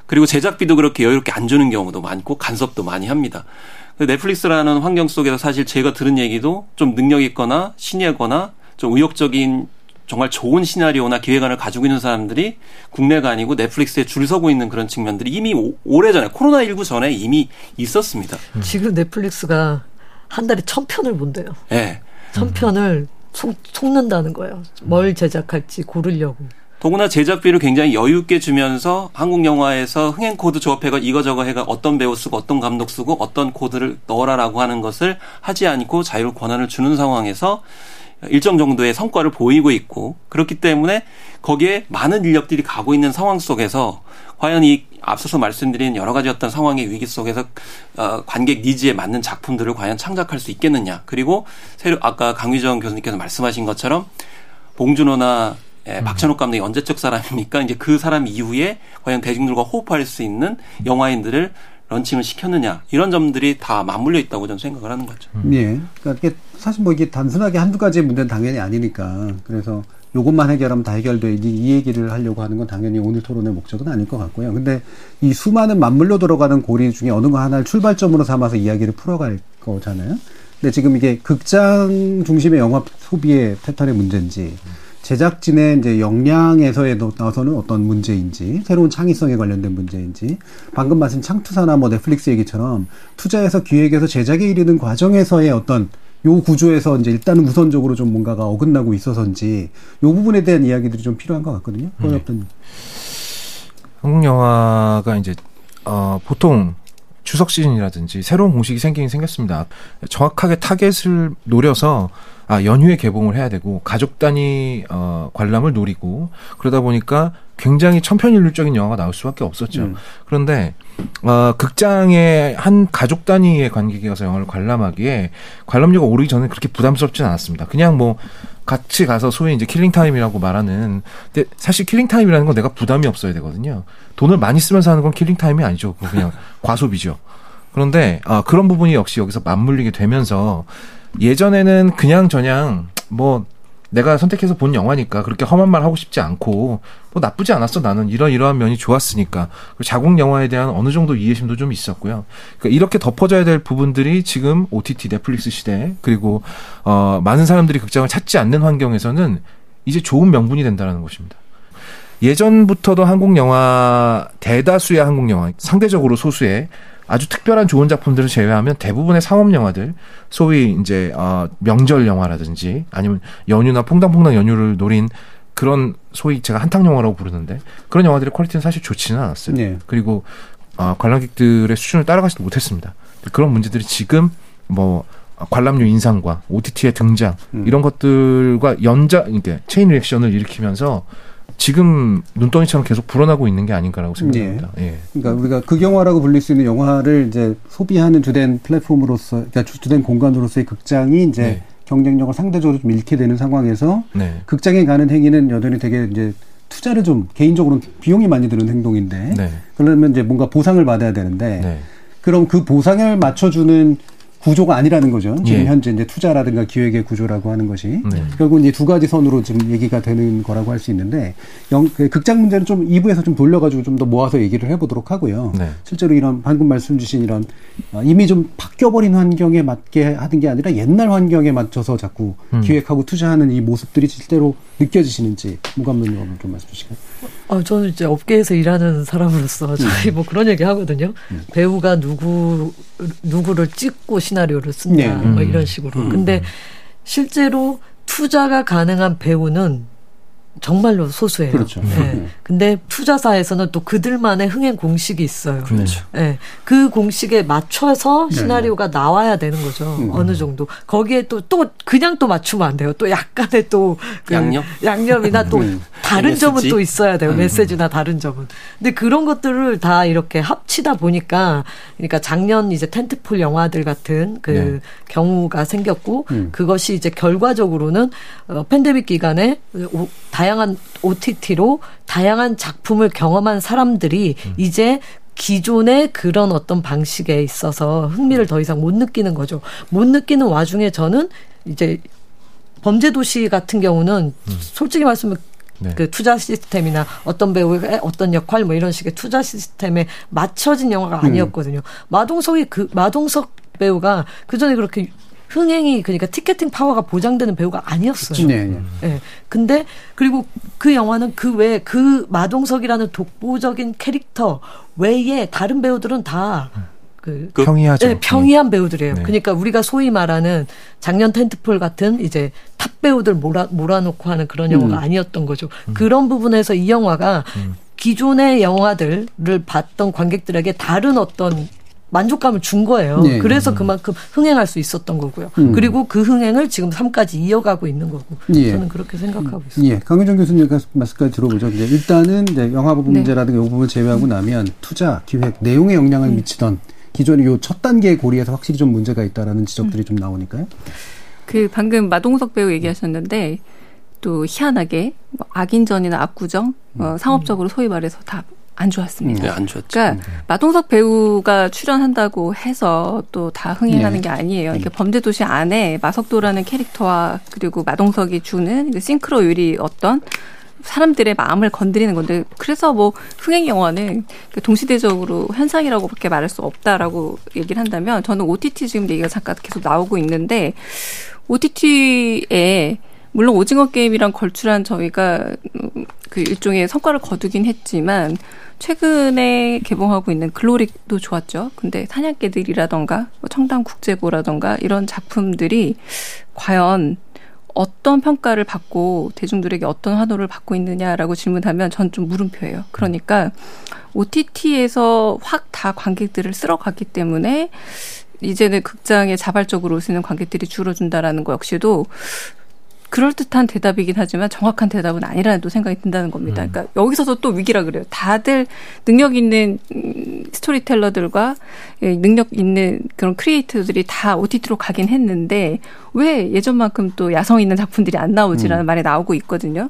그리고 제작비도 그렇게 여유롭게 안 주는 경우도 많고 간섭도 많이 합니다. 근데 넷플릭스라는 환경 속에서 사실 제가 들은 얘기도 좀 능력 있거나 신예거나 좀 의욕적인 정말 좋은 시나리오나 기획안을 가지고 있는 사람들이 국내가 아니고 넷플릭스에 줄 서고 있는 그런 측면들이 이미 오- 오래전에 코로나19 전에 이미 있었습니다. 지금 넷플릭스가 한 달에 천 편을 본대요. 예. 천 편을 속, 속는다는 거예요. 뭘 제작할지 고르려고. 더구나 제작비를 굉장히 여유 있게 주면서 한국 영화에서 흥행 코드 조합해가 이거저거 해가 어떤 배우 쓰고 어떤 감독 쓰고 어떤 코드를 넣어라라고 하는 것을 하지 않고 자율 권한을 주는 상황에서 일정 정도의 성과를 보이고 있고 그렇기 때문에 거기에 많은 인력들이 가고 있는 상황 속에서 과연 이 앞서서 말씀드린 여러 가지 어떤 상황의 위기 속에서 어, 관객 needs에 맞는 작품들을 과연 창작할 수 있겠느냐 그리고 새로 아까 강유정 교수님께서 말씀하신 것처럼 봉준호나 예, 박찬욱 감독이 언제적 사람입니까? 이제 그 사람 이후에 과연 대중들과 호흡할 수 있는 영화인들을 런칭을 시켰느냐 이런 점들이 다 맞물려 있다고 저는 생각을 하는 거죠. 예. 그러니까 이게 사실 뭐 이게 단순하게 한두 가지의 문제는 당연히 아니니까. 그래서 요것만 해결하면 다 해결되지 이 얘기를 하려고 하는 건 당연히 오늘 토론의 목적은 아닐 것 같고요. 근데 이 수많은 맞물려 들어가는 고리 중에 어느 거 하나를 출발점으로 삼아서 이야기를 풀어갈 거잖아요. 근데 지금 이게 극장 중심의 영화 소비의 패턴의 문제인지 제작진의 이제 역량에서의 나서는 어떤 문제인지 새로운 창의성에 관련된 문제인지 방금 말씀 창투사나 뭐 넷플릭스 얘기처럼 투자해서 기획에서 제작에 이르는 과정에서의 어떤 요 구조에서 이제 일단은 우선적으로 좀 뭔가가 어긋나고 있어서인지 요 부분에 대한 이야기들이 좀 필요한 것 같거든요. 그건 네. 어떤 한국 영화가 이제 어 보통 추석 시즌이라든지 새로운 공식이 생기긴 생겼습니다. 정확하게 타겟을 노려서 아 연휴에 개봉을 해야 되고 가족 단위 어 관람을 노리고 그러다 보니까 굉장히 천편일률적인 영화가 나올 수밖에 없었죠. 음. 그런데 어 극장에 한 가족 단위의 관객이 가서 영화를 관람하기에 관람료가 오르기 전에 그렇게 부담스럽진 않았습니다. 그냥 뭐 같이 가서 소위 이제 killing time이라고 말하는 근데 사실 killing time이라는 건 내가 부담이 없어야 되거든요. 돈을 많이 쓰면서 하는 건 killing time이 아니죠. 그냥 과소비죠. 그런데 아 그런 부분이 역시 여기서 맞물리게 되면서 예전에는 그냥 저냥 뭐 내가 선택해서 본 영화니까 그렇게 험한 말 하고 싶지 않고 뭐 나쁘지 않았어 나는 이런 이러한 면이 좋았으니까 자국 영화에 대한 어느 정도 이해심도 좀 있었고요. 그러니까 이렇게 덮어져야 될 부분들이 지금 OTT 넷플릭스 시대 그리고 어 많은 사람들이 극장을 찾지 않는 환경에서는 이제 좋은 명분이 된다는 것입니다. 예전부터도 한국 영화 대다수의 한국 영화 상대적으로 소수의 아주 특별한 좋은 작품들을 제외하면 대부분의 상업 영화들 소위 이제 어 명절 영화라든지 아니면 연휴나 퐁당퐁당 연휴를 노린 그런 소위 제가 한탕 영화라고 부르는데 그런 영화들의 퀄리티는 사실 좋지는 않았어요. 네. 그리고 어 관람객들의 수준을 따라가지도 못했습니다. 그런 문제들이 지금 뭐 관람료 인상과 OTT의 등장 음. 이런 것들과 연자 이게 체인 리액션을 일으키면서 지금 눈덩이처럼 계속 불어나고 있는 게 아닌가라고 생각합니다. 예. 그러니까 우리가 극영화라고 불릴 수 있는 영화를 이제 소비하는 주된 플랫폼으로서, 그러니까 주- 주된 공간으로서의 극장이 이제 네. 경쟁력을 상대적으로 좀 잃게 되는 상황에서 네. 극장에 가는 행위는 여전히 되게 이제 투자를 좀 개인적으로 비용이 많이 드는 행동인데 네. 그러면 이제 뭔가 보상을 받아야 되는데 네. 그럼 그 보상을 맞춰주는 구조가 아니라는 거죠. 지금 예. 현재 이제 투자라든가 기획의 구조라고 하는 것이 네. 결국 이제 두 가지 선으로 지금 얘기가 되는 거라고 할 수 있는데 영, 그 극장 문제는 좀 2부에서 좀 돌려가지고 좀 더 모아서 얘기를 해보도록 하고요. 네. 실제로 이런 방금 말씀 주신 이런 어, 이미 좀 바뀌어버린 환경에 맞게 하는 게 아니라 옛날 환경에 맞춰서 자꾸 음. 기획하고 투자하는 이 모습들이 실제로 느껴지시는지 무감독님 좀 말씀 주실까요? 아, 저는 이제 업계에서 일하는 사람으로서 저희 뭐 그런 얘기 하거든요. 배우가 누구 누구를 찍고 시나리오를 쓴다 네. 뭐 음. 이런 식으로. 음. 근데 실제로 투자가 가능한 배우는 정말로 소수예요. 그렇죠. 예. 근데 투자사에서는 또 그들만의 흥행 공식이 있어요. 그렇죠. 예. 그 공식에 맞춰서 네, 시나리오가 나와야 되는 거죠. 음. 어느 정도. 거기에 또, 또, 그냥 또 맞추면 안 돼요. 또 약간의 또, 그 양념? 양념이나 또 음. 다른 점은 MSG? 또 있어야 돼요. 음. 메시지나 다른 점은. 근데 그런 것들을 다 이렇게 합치다 보니까, 그러니까 작년 이제 텐트폴 영화들 같은 그 네. 경우가 생겼고, 음. 그것이 이제 결과적으로는 어, 팬데믹 기간에 오- 다양한 OTT로 다양한 작품을 경험한 사람들이 음. 이제 기존의 그런 어떤 방식에 있어서 흥미를 더 이상 못 느끼는 거죠. 못 느끼는 와중에 저는 이제 범죄 도시 같은 경우는 솔직히 말씀을 음. 네. 그 투자 시스템이나 어떤 배우의 어떤 역할 뭐 이런 식의 투자 시스템에 맞춰진 영화가 아니었거든요. 마동석이 그 마동석 배우가 그 전에 그렇게 흥행이 그러니까 티켓팅 파워가 보장되는 배우가 아니었어요. 네, 네. 예. 근데 그리고 그 영화는 그 외에 그 마동석이라는 독보적인 캐릭터 외에 다른 배우들은 다 그, 그- 평이하죠. 네, 평이한 배우들이에요. 네. 그러니까 우리가 소위 말하는 작년 tentpole 같은 이제 탑 배우들 몰아 몰아놓고 하는 그런 영화가 음. 아니었던 거죠. 그런 부분에서 이 영화가 음. 기존의 영화들을 봤던 관객들에게 다른 어떤 만족감을 준 거예요. 네. 그래서 그만큼 흥행할 수 있었던 거고요. 음. 그리고 그 흥행을 지금 3까지 이어가고 있는 거고. 예. 저는 그렇게 생각하고 있어요. 예, 강유정 교수님 말씀까지 들어보죠. 이제 일단은 이제 영화 부분 네. 문제라든가 이 부분을 제외하고 나면 투자, 기획, 내용에 영향을 미치던 기존의 요첫 단계의 고리에서 확실히 좀 문제가 있다라는 지적들이 좀 나오니까요. 그 방금 마동석 배우 얘기하셨는데 또 희한하게 뭐 악인전이나 압구정 어, 상업적으로 소위 말해서 다 안 좋았습니다. 네, 안 좋았죠. 그러니까 마동석 배우가 출연한다고 해서 또 다 흥행하는 네. 게 아니에요. 이게 범죄도시 안에 마석도라는 캐릭터와 그리고 마동석이 주는 그 싱크로율이 어떤 사람들의 마음을 건드리는 건데 그래서 뭐 흥행 영화는 그 동시대적으로 현상이라고밖에 말할 수 없다라고 얘기를 한다면 저는 OTT 지금 얘기가 잠깐 계속 나오고 있는데 OTT에 물론 오징어 게임이랑 걸출한 저희가 음, 그 일종의 성과를 거두긴 했지만 최근에 개봉하고 있는 글로리도 좋았죠. 근데 사냥개들이라던가 뭐 청담 국제고라던가 이런 작품들이 과연 어떤 평가를 받고 대중들에게 어떤 환호를 받고 있느냐라고 질문하면 전 좀 물음표예요. 그러니까 OTT에서 확 다 관객들을 쓸어갔기 때문에 이제는 극장에 자발적으로 오시는 관객들이 줄어든다라는 거 역시도 그럴듯한 대답이긴 하지만 정확한 대답은 아니라는 또 생각이 든다는 겁니다. 음. 그러니까 여기서도 또 위기라 그래요. 다들 능력 있는 음, 스토리텔러들과 예, 능력 있는 그런 크리에이터들이 다 OTT로 가긴 했는데 왜 예전만큼 또 야성 있는 작품들이 안 나오지라는 음. 말이 나오고 있거든요.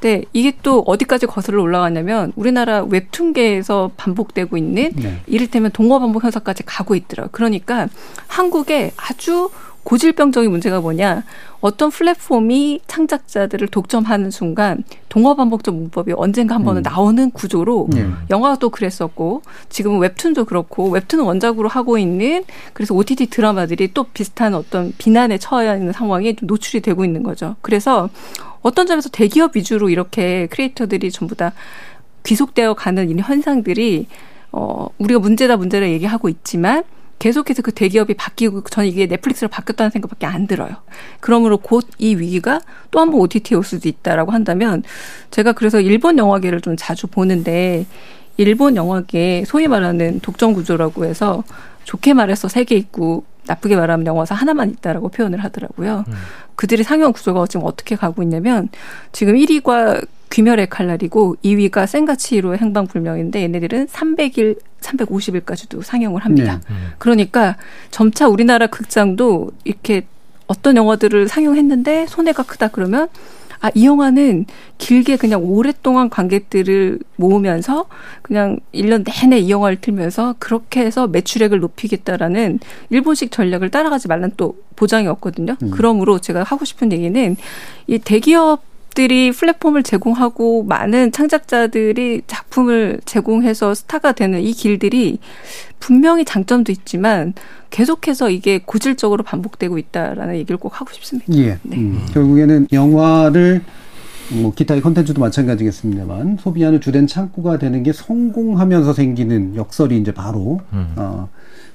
근데 이게 또 어디까지 거슬러 올라가냐면 우리나라 웹툰계에서 반복되고 있는 네. 이를테면 동어 반복 현상까지 가고 있더라고요. 그러니까 한국에 아주 고질병적인 문제가 뭐냐. 어떤 플랫폼이 창작자들을 독점하는 순간 동어 반복적 문법이 언젠가 한 번은 음. 나오는 구조로 네. 영화도 그랬었고 지금은 웹툰도 그렇고 웹툰은 원작으로 하고 있는 그래서 OTT 드라마들이 또 비슷한 어떤 비난에 처해 있는 상황에 좀 노출이 되고 있는 거죠. 그래서 어떤 점에서 대기업 위주로 이렇게 크리에이터들이 전부 다 귀속되어 가는 이 현상들이 어 우리가 문제다 문제다 얘기하고 있지만 계속해서 그 대기업이 바뀌고 저는 이게 넷플릭스로 바뀌었다는 생각밖에 안 들어요. 그러므로 곧 이 위기가 또 한 번 OTT에 올 수도 있다라고 한다면 제가 그래서 일본 영화계를 좀 자주 보는데 일본 영화계 소위 말하는 독점 구조라고 해서 좋게 말해서 세 개 있고 나쁘게 말하면 영화사 하나만 있다라고 표현을 하더라고요. 그들의 상영 구조가 지금 어떻게 가고 있냐면 지금 1위가 귀멸의 칼날이고 2위가 센가치히로의 행방불명인데 얘네들은 300일, 350일까지도 상영을 합니다. 네. 그러니까 점차 우리나라 극장도 이렇게 어떤 영화들을 상영했는데 손해가 크다 그러면 아, 이 영화는 길게 그냥 오랫동안 관객들을 모으면서 그냥 1년 내내 이 영화를 틀면서 그렇게 해서 매출액을 높이겠다라는 일본식 전략을 따라가지 말란 또 보장이 없거든요. 음. 그러므로 제가 하고 싶은 얘기는 이 대기업 들이 플랫폼을 제공하고 많은 창작자들이 작품을 제공해서 스타가 되는 이 길들이 분명히 장점도 있지만 계속해서 이게 고질적으로 반복되고 있다라는 얘기를 꼭 하고 싶습니다. 예. 네. 음, 결국에는 영화를 뭐 기타의 컨텐츠도 마찬가지겠습니다만 소비하는 주된 창구가 되는 게 성공하면서 생기는 역설이 이제 바로 음. 어,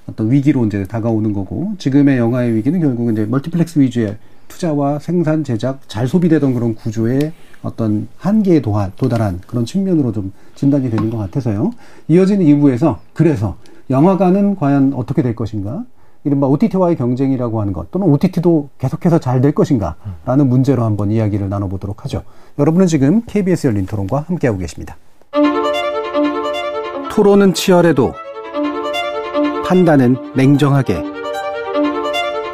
어떤 위기로 이제 다가오는 거고 지금의 영화의 위기는 결국은 이제 멀티플렉스 위주의 투자와 생산 제작 잘 소비되던 그런 구조의 어떤 한계에 도하, 도달한 그런 측면으로 좀 진단이 되는 것 같아서요. 이어지는 2부에서 그래서 영화관은 과연 어떻게 될 것인가? 이른바 OTT와의 경쟁이라고 하는 것 또는 OTT도 계속해서 잘 될 것인가 라는 문제로 한번 이야기를 나눠보도록 하죠. 여러분은 지금 KBS 열린 토론과 함께하고 계십니다. 토론은 치열해도 판단은 냉정하게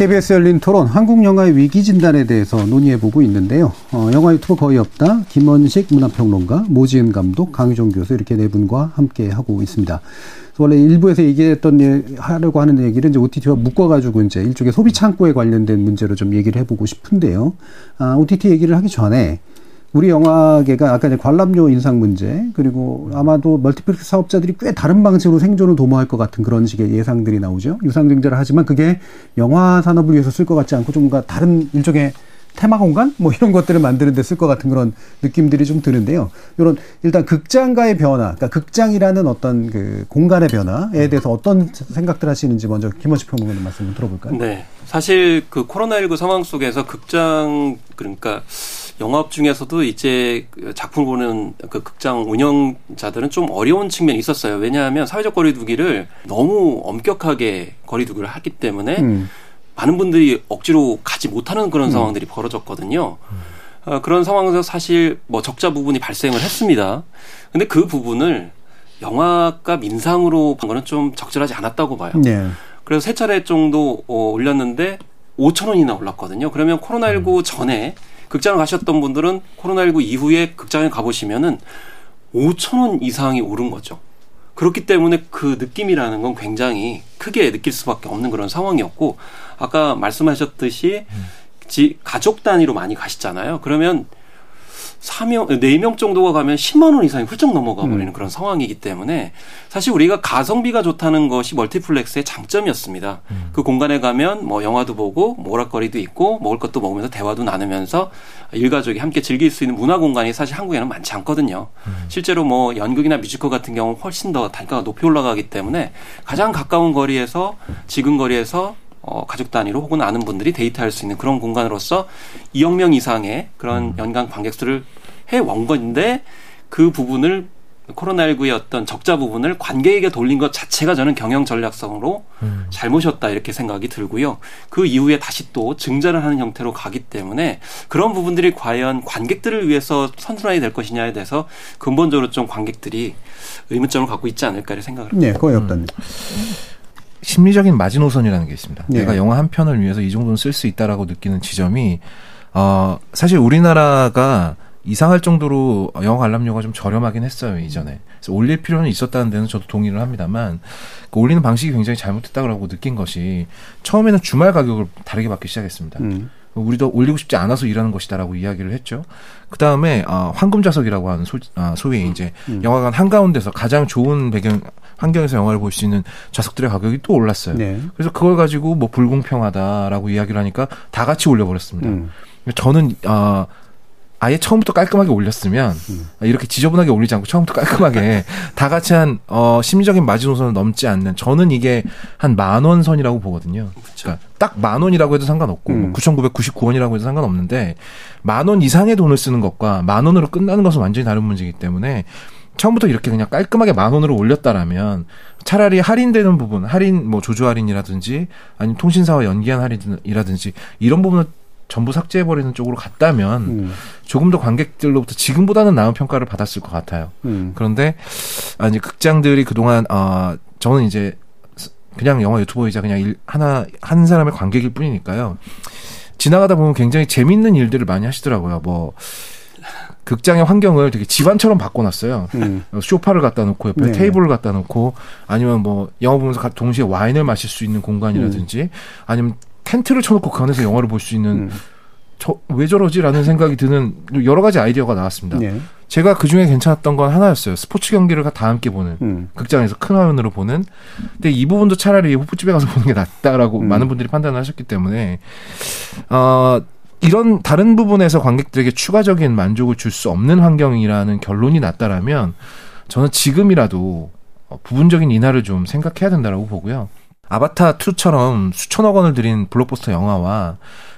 KBS 열린 토론 한국 영화의 위기 진단에 대해서 논의해 보고 있는데요. 어, 영화 유튜브 거의 없다. 김원식 문화평론가, 모지은 감독, 강유정 교수 이렇게 네 분과 함께 하고 있습니다. 원래 일부에서 얘기했던 예, 하려고 하는 얘기를 이제 OTT와 묶어가지고 이제 일종의 소비 창구에 관련된 문제로 좀 얘기를 해보고 싶은데요. 아, OTT 얘기를 하기 전에 우리 영화계가 아까 이제 관람료 인상 문제 그리고 아마도 멀티플렉스 사업자들이 꽤 다른 방식으로 생존을 도모할 것 같은 그런 식의 예상들이 나오죠. 유상증자를 하지만 그게 영화 산업을 위해서 쓸 것 같지 않고 좀 뭔가 다른 일종의 테마 공간 뭐 이런 것들을 만드는 데 쓸 것 같은 그런 느낌들이 좀 드는데요. 이런 일단 극장가의 변화, 그러니까 극장이라는 어떤 그 공간의 변화에 대해서 어떤 생각들 하시는지 먼저 김원식 평론가님 말씀 좀 들어볼까요? 네. 사실 그 코로나19 상황 속에서 극장 그러니까 영업 중에서도 이제 그 작품을 보는 그 극장 운영자들은 좀 어려운 측면이 있었어요. 왜냐하면 사회적 거리두기를 너무 엄격하게 거리두기를 하기 때문에 음. 많은 분들이 억지로 가지 못하는 그런 음. 상황들이 벌어졌거든요. 어, 그런 상황에서 사실 뭐 적자 부분이 발생을 했습니다. 근데 그 부분을 영화값 인상으로 본 거는 좀 적절하지 않았다고 봐요. 네. 그래서 세 차례 정도 어, 올렸는데 5천 원이나 올랐거든요. 그러면 음. 코로나19 전에 극장을 가셨던 분들은 코로나19 이후에 극장에 가보시면은 5천 원 이상이 오른 거죠. 그렇기 때문에 그 느낌이라는 건 굉장히 크게 느낄 수밖에 없는 그런 상황이었고 아까 말씀하셨듯이 지, 가족 단위로 많이 가시잖아요. 그러면 4명, 4명 정도가 가면 10만 원 이상이 훌쩍 넘어가 버리는 음. 그런 상황이기 때문에 사실 우리가 가성비가 좋다는 것이 멀티플렉스의 장점이었습니다. 그 공간에 가면 뭐 영화도 보고 오락거리도 있고 먹을 것도 먹으면서 대화도 나누면서 일가족이 함께 즐길 수 있는 문화 공간이 사실 한국에는 많지 않거든요. 실제로 뭐 연극이나 뮤지컬 같은 경우 는 훨씬 더 단가가 높이 올라가기 때문에 가장 가까운 거리에서 지금 거리에서 어, 가족 단위로 혹은 아는 분들이 데이트할 수 있는 그런 공간으로서 2억 명 이상의 그런 연간 관객 수를 해온 건데 그 부분을 코로나19의 어떤 적자 부분을 관객에게 돌린 것 자체가 저는 경영 전략성으로 잘못이었다 이렇게 생각이 들고요. 그 이후에 다시 또 증자를 하는 형태로 가기 때문에 그런 부분들이 과연 관객들을 위해서 선순환이 될 것이냐에 대해서 근본적으로 좀 관객들이 의문점을 갖고 있지 않을까 생각을 합니다. 네, 거의 없다는. 심리적인 마지노선이라는 게 있습니다. 네. 내가 영화 한 편을 위해서 이 정도는 쓸 수 있다라고 느끼는 지점이 어 사실 우리나라가 이상할 정도로 영화 관람료가 좀 저렴하긴 했어요 이전에. 그래서 올릴 필요는 있었다는 데는 저도 동의를 합니다만 그 올리는 방식이 굉장히 잘못됐다고 느낀 것이 처음에는 주말 가격을 다르게 받기 시작했습니다. 음. 우리도 올리고 싶지 않아서 일하는 것이다라고 이야기를 했죠. 그 다음에 어, 황금 좌석이라고 하는 소, 아, 소위 이제 음. 영화관 한 가운데서 가장 좋은 배경 환경에서 영화를 볼 수 있는 좌석들의 가격이 또 올랐어요. 네. 그래서 그걸 가지고 뭐 불공평하다라고 이야기를 하니까 다 같이 올려버렸습니다. 음. 저는 어, 아예 처음부터 깔끔하게 올렸으면 음. 이렇게 지저분하게 올리지 않고 처음부터 깔끔하게 다 같이 한 어, 심리적인 마지노선을 넘지 않는 저는 이게 한 만 원 선이라고 보거든요. 그러니까 딱 만 원이라고 해도 상관없고 음. 9,999원이라고 해도 상관없는데 만 원 이상의 돈을 쓰는 것과 만 원으로 끝나는 것은 완전히 다른 문제이기 때문에 처음부터 이렇게 그냥 깔끔하게 만 원으로 올렸다라면 차라리 할인되는 부분, 할인 뭐 조조 할인이라든지 아니면 통신사와 연기한 할인이라든지 이런 부분을 전부 삭제해버리는 쪽으로 갔다면 음. 조금 더 관객들로부터 지금보다는 나은 평가를 받았을 것 같아요. 음. 그런데 아 이제 극장들이 그동안 아 저는 이제 그냥 영화 유튜버이자 그냥 일, 하나 한 사람의 관객일 뿐이니까요. 지나가다 보면 굉장히 재밌는 일들을 많이 하시더라고요. 뭐 극장의 환경을 되게 집안처럼 바꿔놨어요. 음. 쇼파를 갖다 놓고 옆에 네. 테이블을 갖다 놓고 아니면 뭐 영화 보면서 가- 동시에 와인을 마실 수 있는 공간이라든지 아니면 텐트를 쳐놓고 그 안에서 영화를 볼 수 있는 음. 저왜 저러지라는 생각이 드는 여러 가지 아이디어가 나왔습니다. 네. 제가 그 중에 괜찮았던 건 하나였어요. 스포츠 경기를 다 함께 보는 음. 극장에서 큰 화면으로 보는. 근데 이 부분도 차라리 호프집에 가서 보는 게 낫다라고 음. 많은 분들이 판단을 하셨기 때문에 어 이런 다른 부분에서 관객들에게 추가적인 만족을 줄 수 없는 환경이라는 결론이 났다라면 저는 지금이라도 어, 부분적인 인하를 좀 생각해야 된다라고 보고요. 아바타 2처럼 수천억 원을 들인 블록버스터 영화와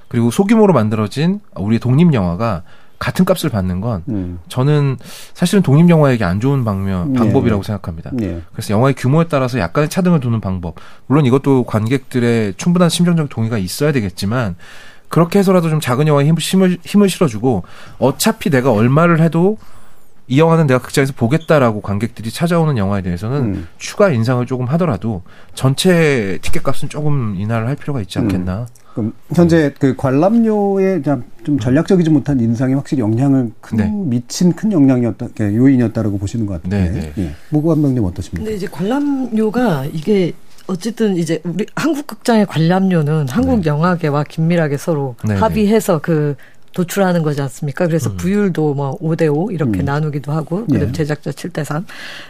그리고 소규모로 만들어진 우리의 독립 영화가 같은 값을 받는 건 음. 저는 사실은 독립 영화에게 안 좋은 방면 네. 방법이라고 생각합니다. 네. 그래서 영화의 규모에 따라서 약간의 차등을 두는 방법. 물론 이것도 관객들의 충분한 심정적 동의가 있어야 되겠지만 그렇게 해서라도 좀 작은 영화에 힘- 힘을 힘을 실어주고 어차피 내가 얼마를 해도 이 영화는 내가 극장에서 보겠다라고 관객들이 찾아오는 영화에 대해서는 음. 추가 인상을 조금 하더라도 전체 티켓 값은 조금 인하를 할 필요가 있지 않겠나. 그럼 현재 그 관람료에 좀- 좀 전략적이지 못한 인상이 확실히 영향을 큰 네. 미친 큰 영향이었다 그 요인이었다라고 보시는 것 같은데. 네, 네. 예. 어떠십니까? 근데 이제 관람료가 이게 어쨌든 이제 우리 한국 극장의 관람료는 한국 영화계와 긴밀하게 서로 네, 합의해서 그 도출하는 거지 않습니까? 그래서 부율도 뭐 5대 5 이렇게 음. 나누기도 하고, 네. 그다음 제작자 7대 3.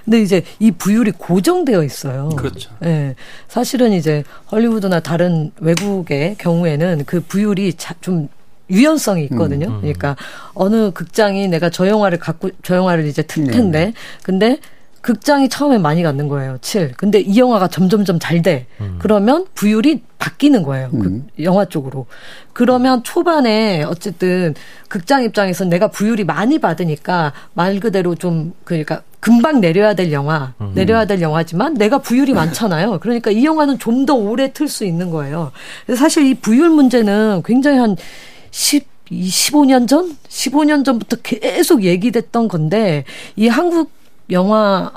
근데 이제 이 부율이 고정되어 있어요. 그렇죠. 예. 사실은 이제 헐리우드나 다른 외국의 경우에는 그 부율이 자- 좀 유연성이 있거든요. 음. 그러니까 어느 극장이 내가 저 영화를 갖고 저 영화를 이제 틀 네. 텐데 근데 극장이 처음에 많이 갖는 거예요. 7. 근데 이 영화가 점점점 잘 돼. 음. 그러면 부율이 바뀌는 거예요. 음. 그 영화 쪽으로. 그러면 초반에 어쨌든 극장 입장에서 내가 부율이 많이 받으니까 말 그대로 좀 그러니까 금방 내려야 될 영화, 음. 내려야 될 영화지만 내가 부율이 많잖아요. 그러니까 이 영화는 좀 더 오래 틀 수 있는 거예요. 사실 이 부율 문제는 굉장히 한 10, 15년 전? 15년 전부터 계속 얘기됐던 건데 이 한국 영화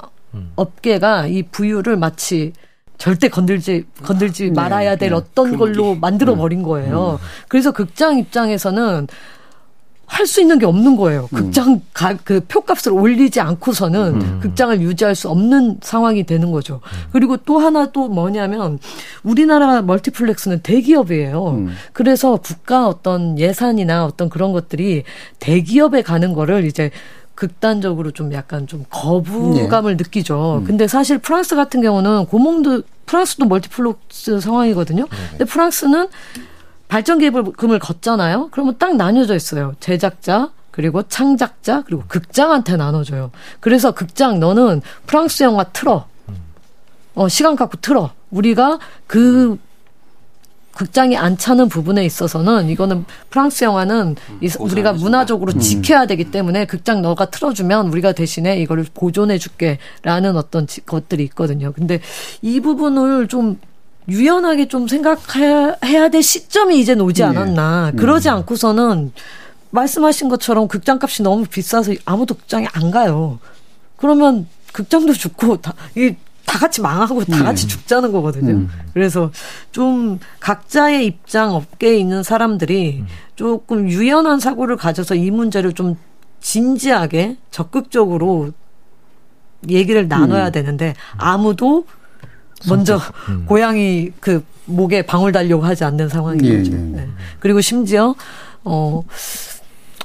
업계가 이 부율을 마치 절대 건들지 건들지 말아야 될 네. 어떤 걸로 만들어 버린 거예요. 그래서 극장 입장에서는 할수 있는 게 없는 거예요. 극장 가, 그 표값을 올리지 않고서는 극장을 유지할 수 없는 상황이 되는 거죠. 그리고 또 하나 또 뭐냐면 우리나라 멀티플렉스는 대기업이에요. 그래서 국가 어떤 예산이나 어떤 그런 것들이 대기업에 가는 거를 이제 극단적으로 좀 약간 좀 거부감을 느끼죠. 근데 사실 프랑스 같은 경우는 고몽도 프랑스도 멀티플렉스 상황이거든요. 근데 프랑스는 발전 기금을 걷잖아요. 그러면 딱 나뉘어져 있어요. 제작자, 그리고 창작자, 그리고 극장한테 나눠줘요. 그래서 극장 너는 프랑스 영화 틀어. 어, 시간 갖고 틀어. 우리가 그 극장이 안 차는 부분에 있어서는 이거는 프랑스 영화는 이- 우리가 문화적으로 지켜야 되기 때문에 극장 너가 틀어주면 우리가 대신에 이거를 보존해 줄게라는 어떤 지- 것들이 있거든요. 근데 이 부분을 좀 유연하게 좀 생각해야 해야 될 시점이 이제 오지 네. 않았나. 그러지 않고서는 말씀하신 것처럼 극장 값이 너무 비싸서 아무도 극장에 안 가요. 그러면 극장도 죽고 다, 이, 다 같이 망하고 다 같이 죽자는 거거든요. 음. 그래서 좀 각자의 입장 업계에 있는 사람들이 조금 유연한 사고를 가져서 이 문제를 좀 진지하게 적극적으로 얘기를 나눠야 되는데 아무도 먼저 고양이 그 목에 방울 달려고 하지 않는 상황인 예. 예. 네. 그리고 심지어 어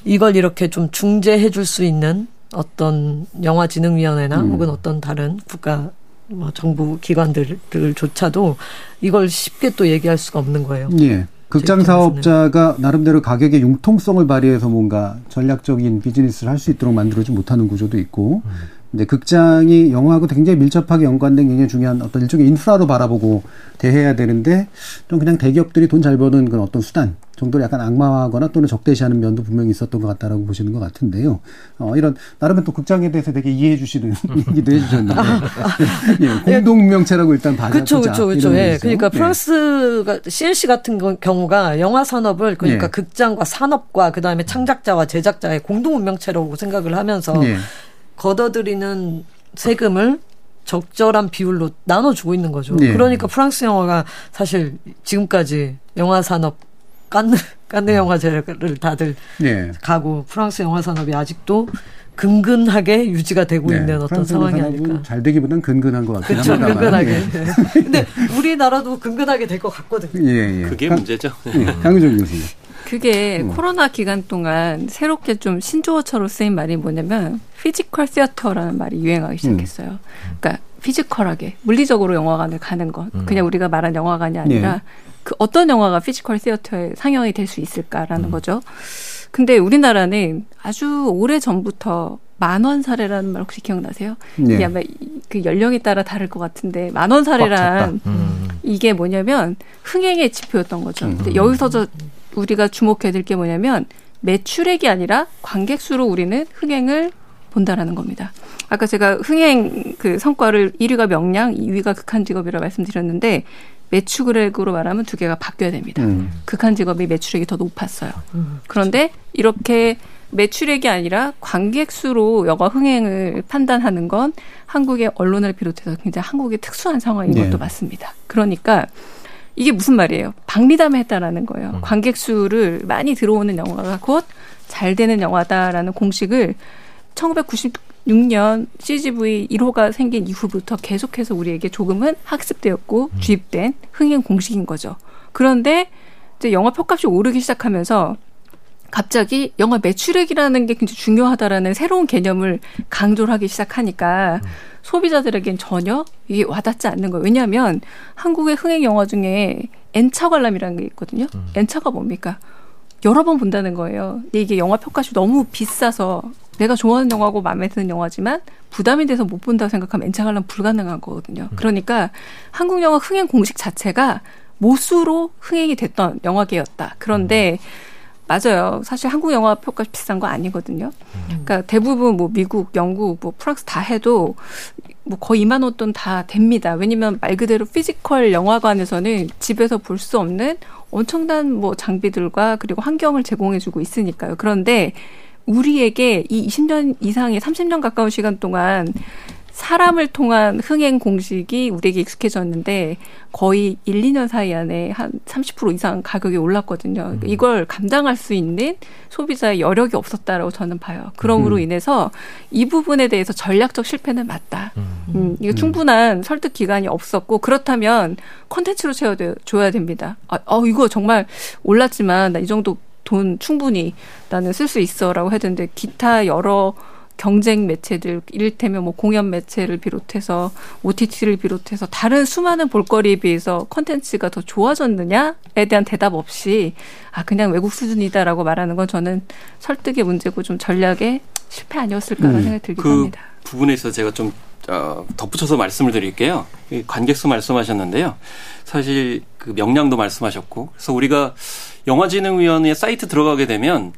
이걸 이렇게 좀 중재해 줄 수 있는 어떤 영화진흥위원회나 음. 혹은 어떤 다른 국가 뭐 정부 기관들조차도 이걸 쉽게 또 얘기할 수가 없는 거예요. 예. 극장 사업자가 나름대로 가격의 융통성을 발휘해서 뭔가 전략적인 비즈니스를 할 수 있도록 만들어지 못하는 구조도 있고, 이제 극장이 영화하고 굉장히 밀접하게 연관된 굉장히 중요한 어떤 일종의 인프라로 바라보고 대해야 되는데, 좀 그냥 대기업들이 돈 잘 버는 그런 어떤 수단 정도를 약간 악마화하거나 또는 적대시하는 면도 분명히 있었던 것 같다라고 보시는 것 같은데요. 어, 이런, 나름의 또 극장에 대해서 되게 이해해 주시는 얘기도 해주셨는데, 예, 공동명체라고 일단 봐자. 그렇죠, 그렇죠, 그렇죠. 예. 그러니까 예. 프랑스가 CNC 같은 거- 경우가 영화 산업을 그러니까 예. 극장과 산업과 그 다음에 창작자와 제작자의 공동 운명체라고 생각을 하면서 예. 걷어들이는 세금을 적절한 비율로 나눠주고 있는 거죠. 예. 그러니까 프랑스 영화가 사실 지금까지 영화 산업 깐느 깐느 영화제를 다들 예. 가고 프랑스 영화 산업이 아직도 근근하게 유지가 되고 네, 있는 어떤 상황이 아닐까. 잘 되기보다는 근근한 것 같긴 그렇죠. 근근하게. 예. 네. 근데 우리나라도 근근하게 될 것 같거든요. 예, 예. 그게 강- 문제죠. 예, 강유정 교수님. 그게 음. 코로나 기간 동안 새롭게 좀 신조어처럼 쓰인 말이 뭐냐면 physical theater라는 말이 유행하기 시작했어요. 그러니까 physical하게 물리적으로 영화관을 가는 것. 그냥 우리가 말한 영화관이 아니라 네. 그 어떤 영화가 physical theater에 상영이 될 수 있을까라는 거죠. 근데 우리나라는 아주 오래 전부터 만원 사례라는 말 혹시 기억나세요? 네. 이게 아마 이- 그 연령에 따라 다를 것 같은데 만원 사례란 음. 이게 뭐냐면 흥행의 지표였던 거죠. 음. 근데 여기서 저 우리가 주목해야 될 게 뭐냐면 매출액이 아니라 관객 수로 우리는 흥행을 본다라는 겁니다. 아까 제가 흥행 그 성과를 1위가 명량, 2위가 극한 직업이라 말씀드렸는데 매출액으로 말하면 두 개가 바뀌어야 됩니다. 음. 극한 직업이 매출액이 더 높았어요. 그런데 이렇게 매출액이 아니라 관객 수로 영화 흥행을 판단하는 건 한국의 언론을 비롯해서 굉장히 한국의 특수한 상황인 네. 것도 맞습니다. 그러니까 이게 무슨 말이에요? 박리담에 했다라는 거예요. 관객 수를 많이 들어오는 영화가 곧 잘 되는 영화다라는 공식을 1996년 CGV 1호가 생긴 이후부터 계속해서 우리에게 조금은 학습되었고 주입된 흥행 공식인 거죠. 그런데 이제 영화 표값이 오르기 시작하면서 갑자기 영화 매출액이라는 게 굉장히 중요하다라는 새로운 개념을 강조를 하기 시작하니까 소비자들에겐 전혀 이게 와닿지 않는 거예요. 왜냐하면 한국의 흥행 영화 중에 N차 관람이라는 게 있거든요. N차가 뭡니까? 여러 번 본다는 거예요. 근데 이게 영화 표값이 너무 비싸서 내가 좋아하는 영화고 마음에 드는 영화지만 부담이 돼서 못 본다고 생각하면 N차 관람 불가능한 거거든요. 그러니까 한국 영화 흥행 공식 자체가 모수로 흥행이 됐던 영화계였다. 그런데 맞아요. 사실 한국 영화 표가 비싼 거 아니거든요. 그러니까 대부분 뭐 미국, 영국, 뭐 프랑스 다 해도 뭐 거의 2만 원 돈 다 됩니다. 왜냐면 말 그대로 physical 영화관에서는 집에서 볼 수 없는 엄청난 뭐 장비들과 그리고 환경을 제공해주고 있으니까요. 그런데 우리에게 이 20년 이상의 30년 가까운 시간 동안 사람을 통한 흥행 공식이 우리에게 익숙해졌는데 거의 1, 2년 사이 안에 한 30% 이상 가격이 올랐거든요. 음. 이걸 감당할 수 있는 소비자의 여력이 없었다라고 저는 봐요. 그러므로 음. 인해서 이 부분에 대해서 전략적 실패는 맞다. 음, 이거 충분한 설득 기간이 없었고 그렇다면 컨텐츠로 채워줘야 됩니다. 아, 어, 이거 정말 올랐지만 나 이 정도 돈 충분히 나는 쓸 수 있어라고 했는데 기타 여러 경쟁 매체들 이를테면 뭐 공연 매체를 비롯해서 OTT를 비롯해서 다른 수많은 볼거리에 비해서 컨텐츠가 더 좋아졌느냐에 대한 대답 없이 아 그냥 외국 수준이다라고 말하는 건 저는 설득의 문제고 좀 전략의 실패 아니었을까라는 음. 생각이 들기도 그 합니다. 부분에 있어서 제가 좀 어, 덧붙여서 말씀을 드릴게요. 이 관객수 말씀하셨는데요. 사실 그 명량도 말씀하셨고, 그래서 우리가 영화진흥위원회 사이트 들어가게 되면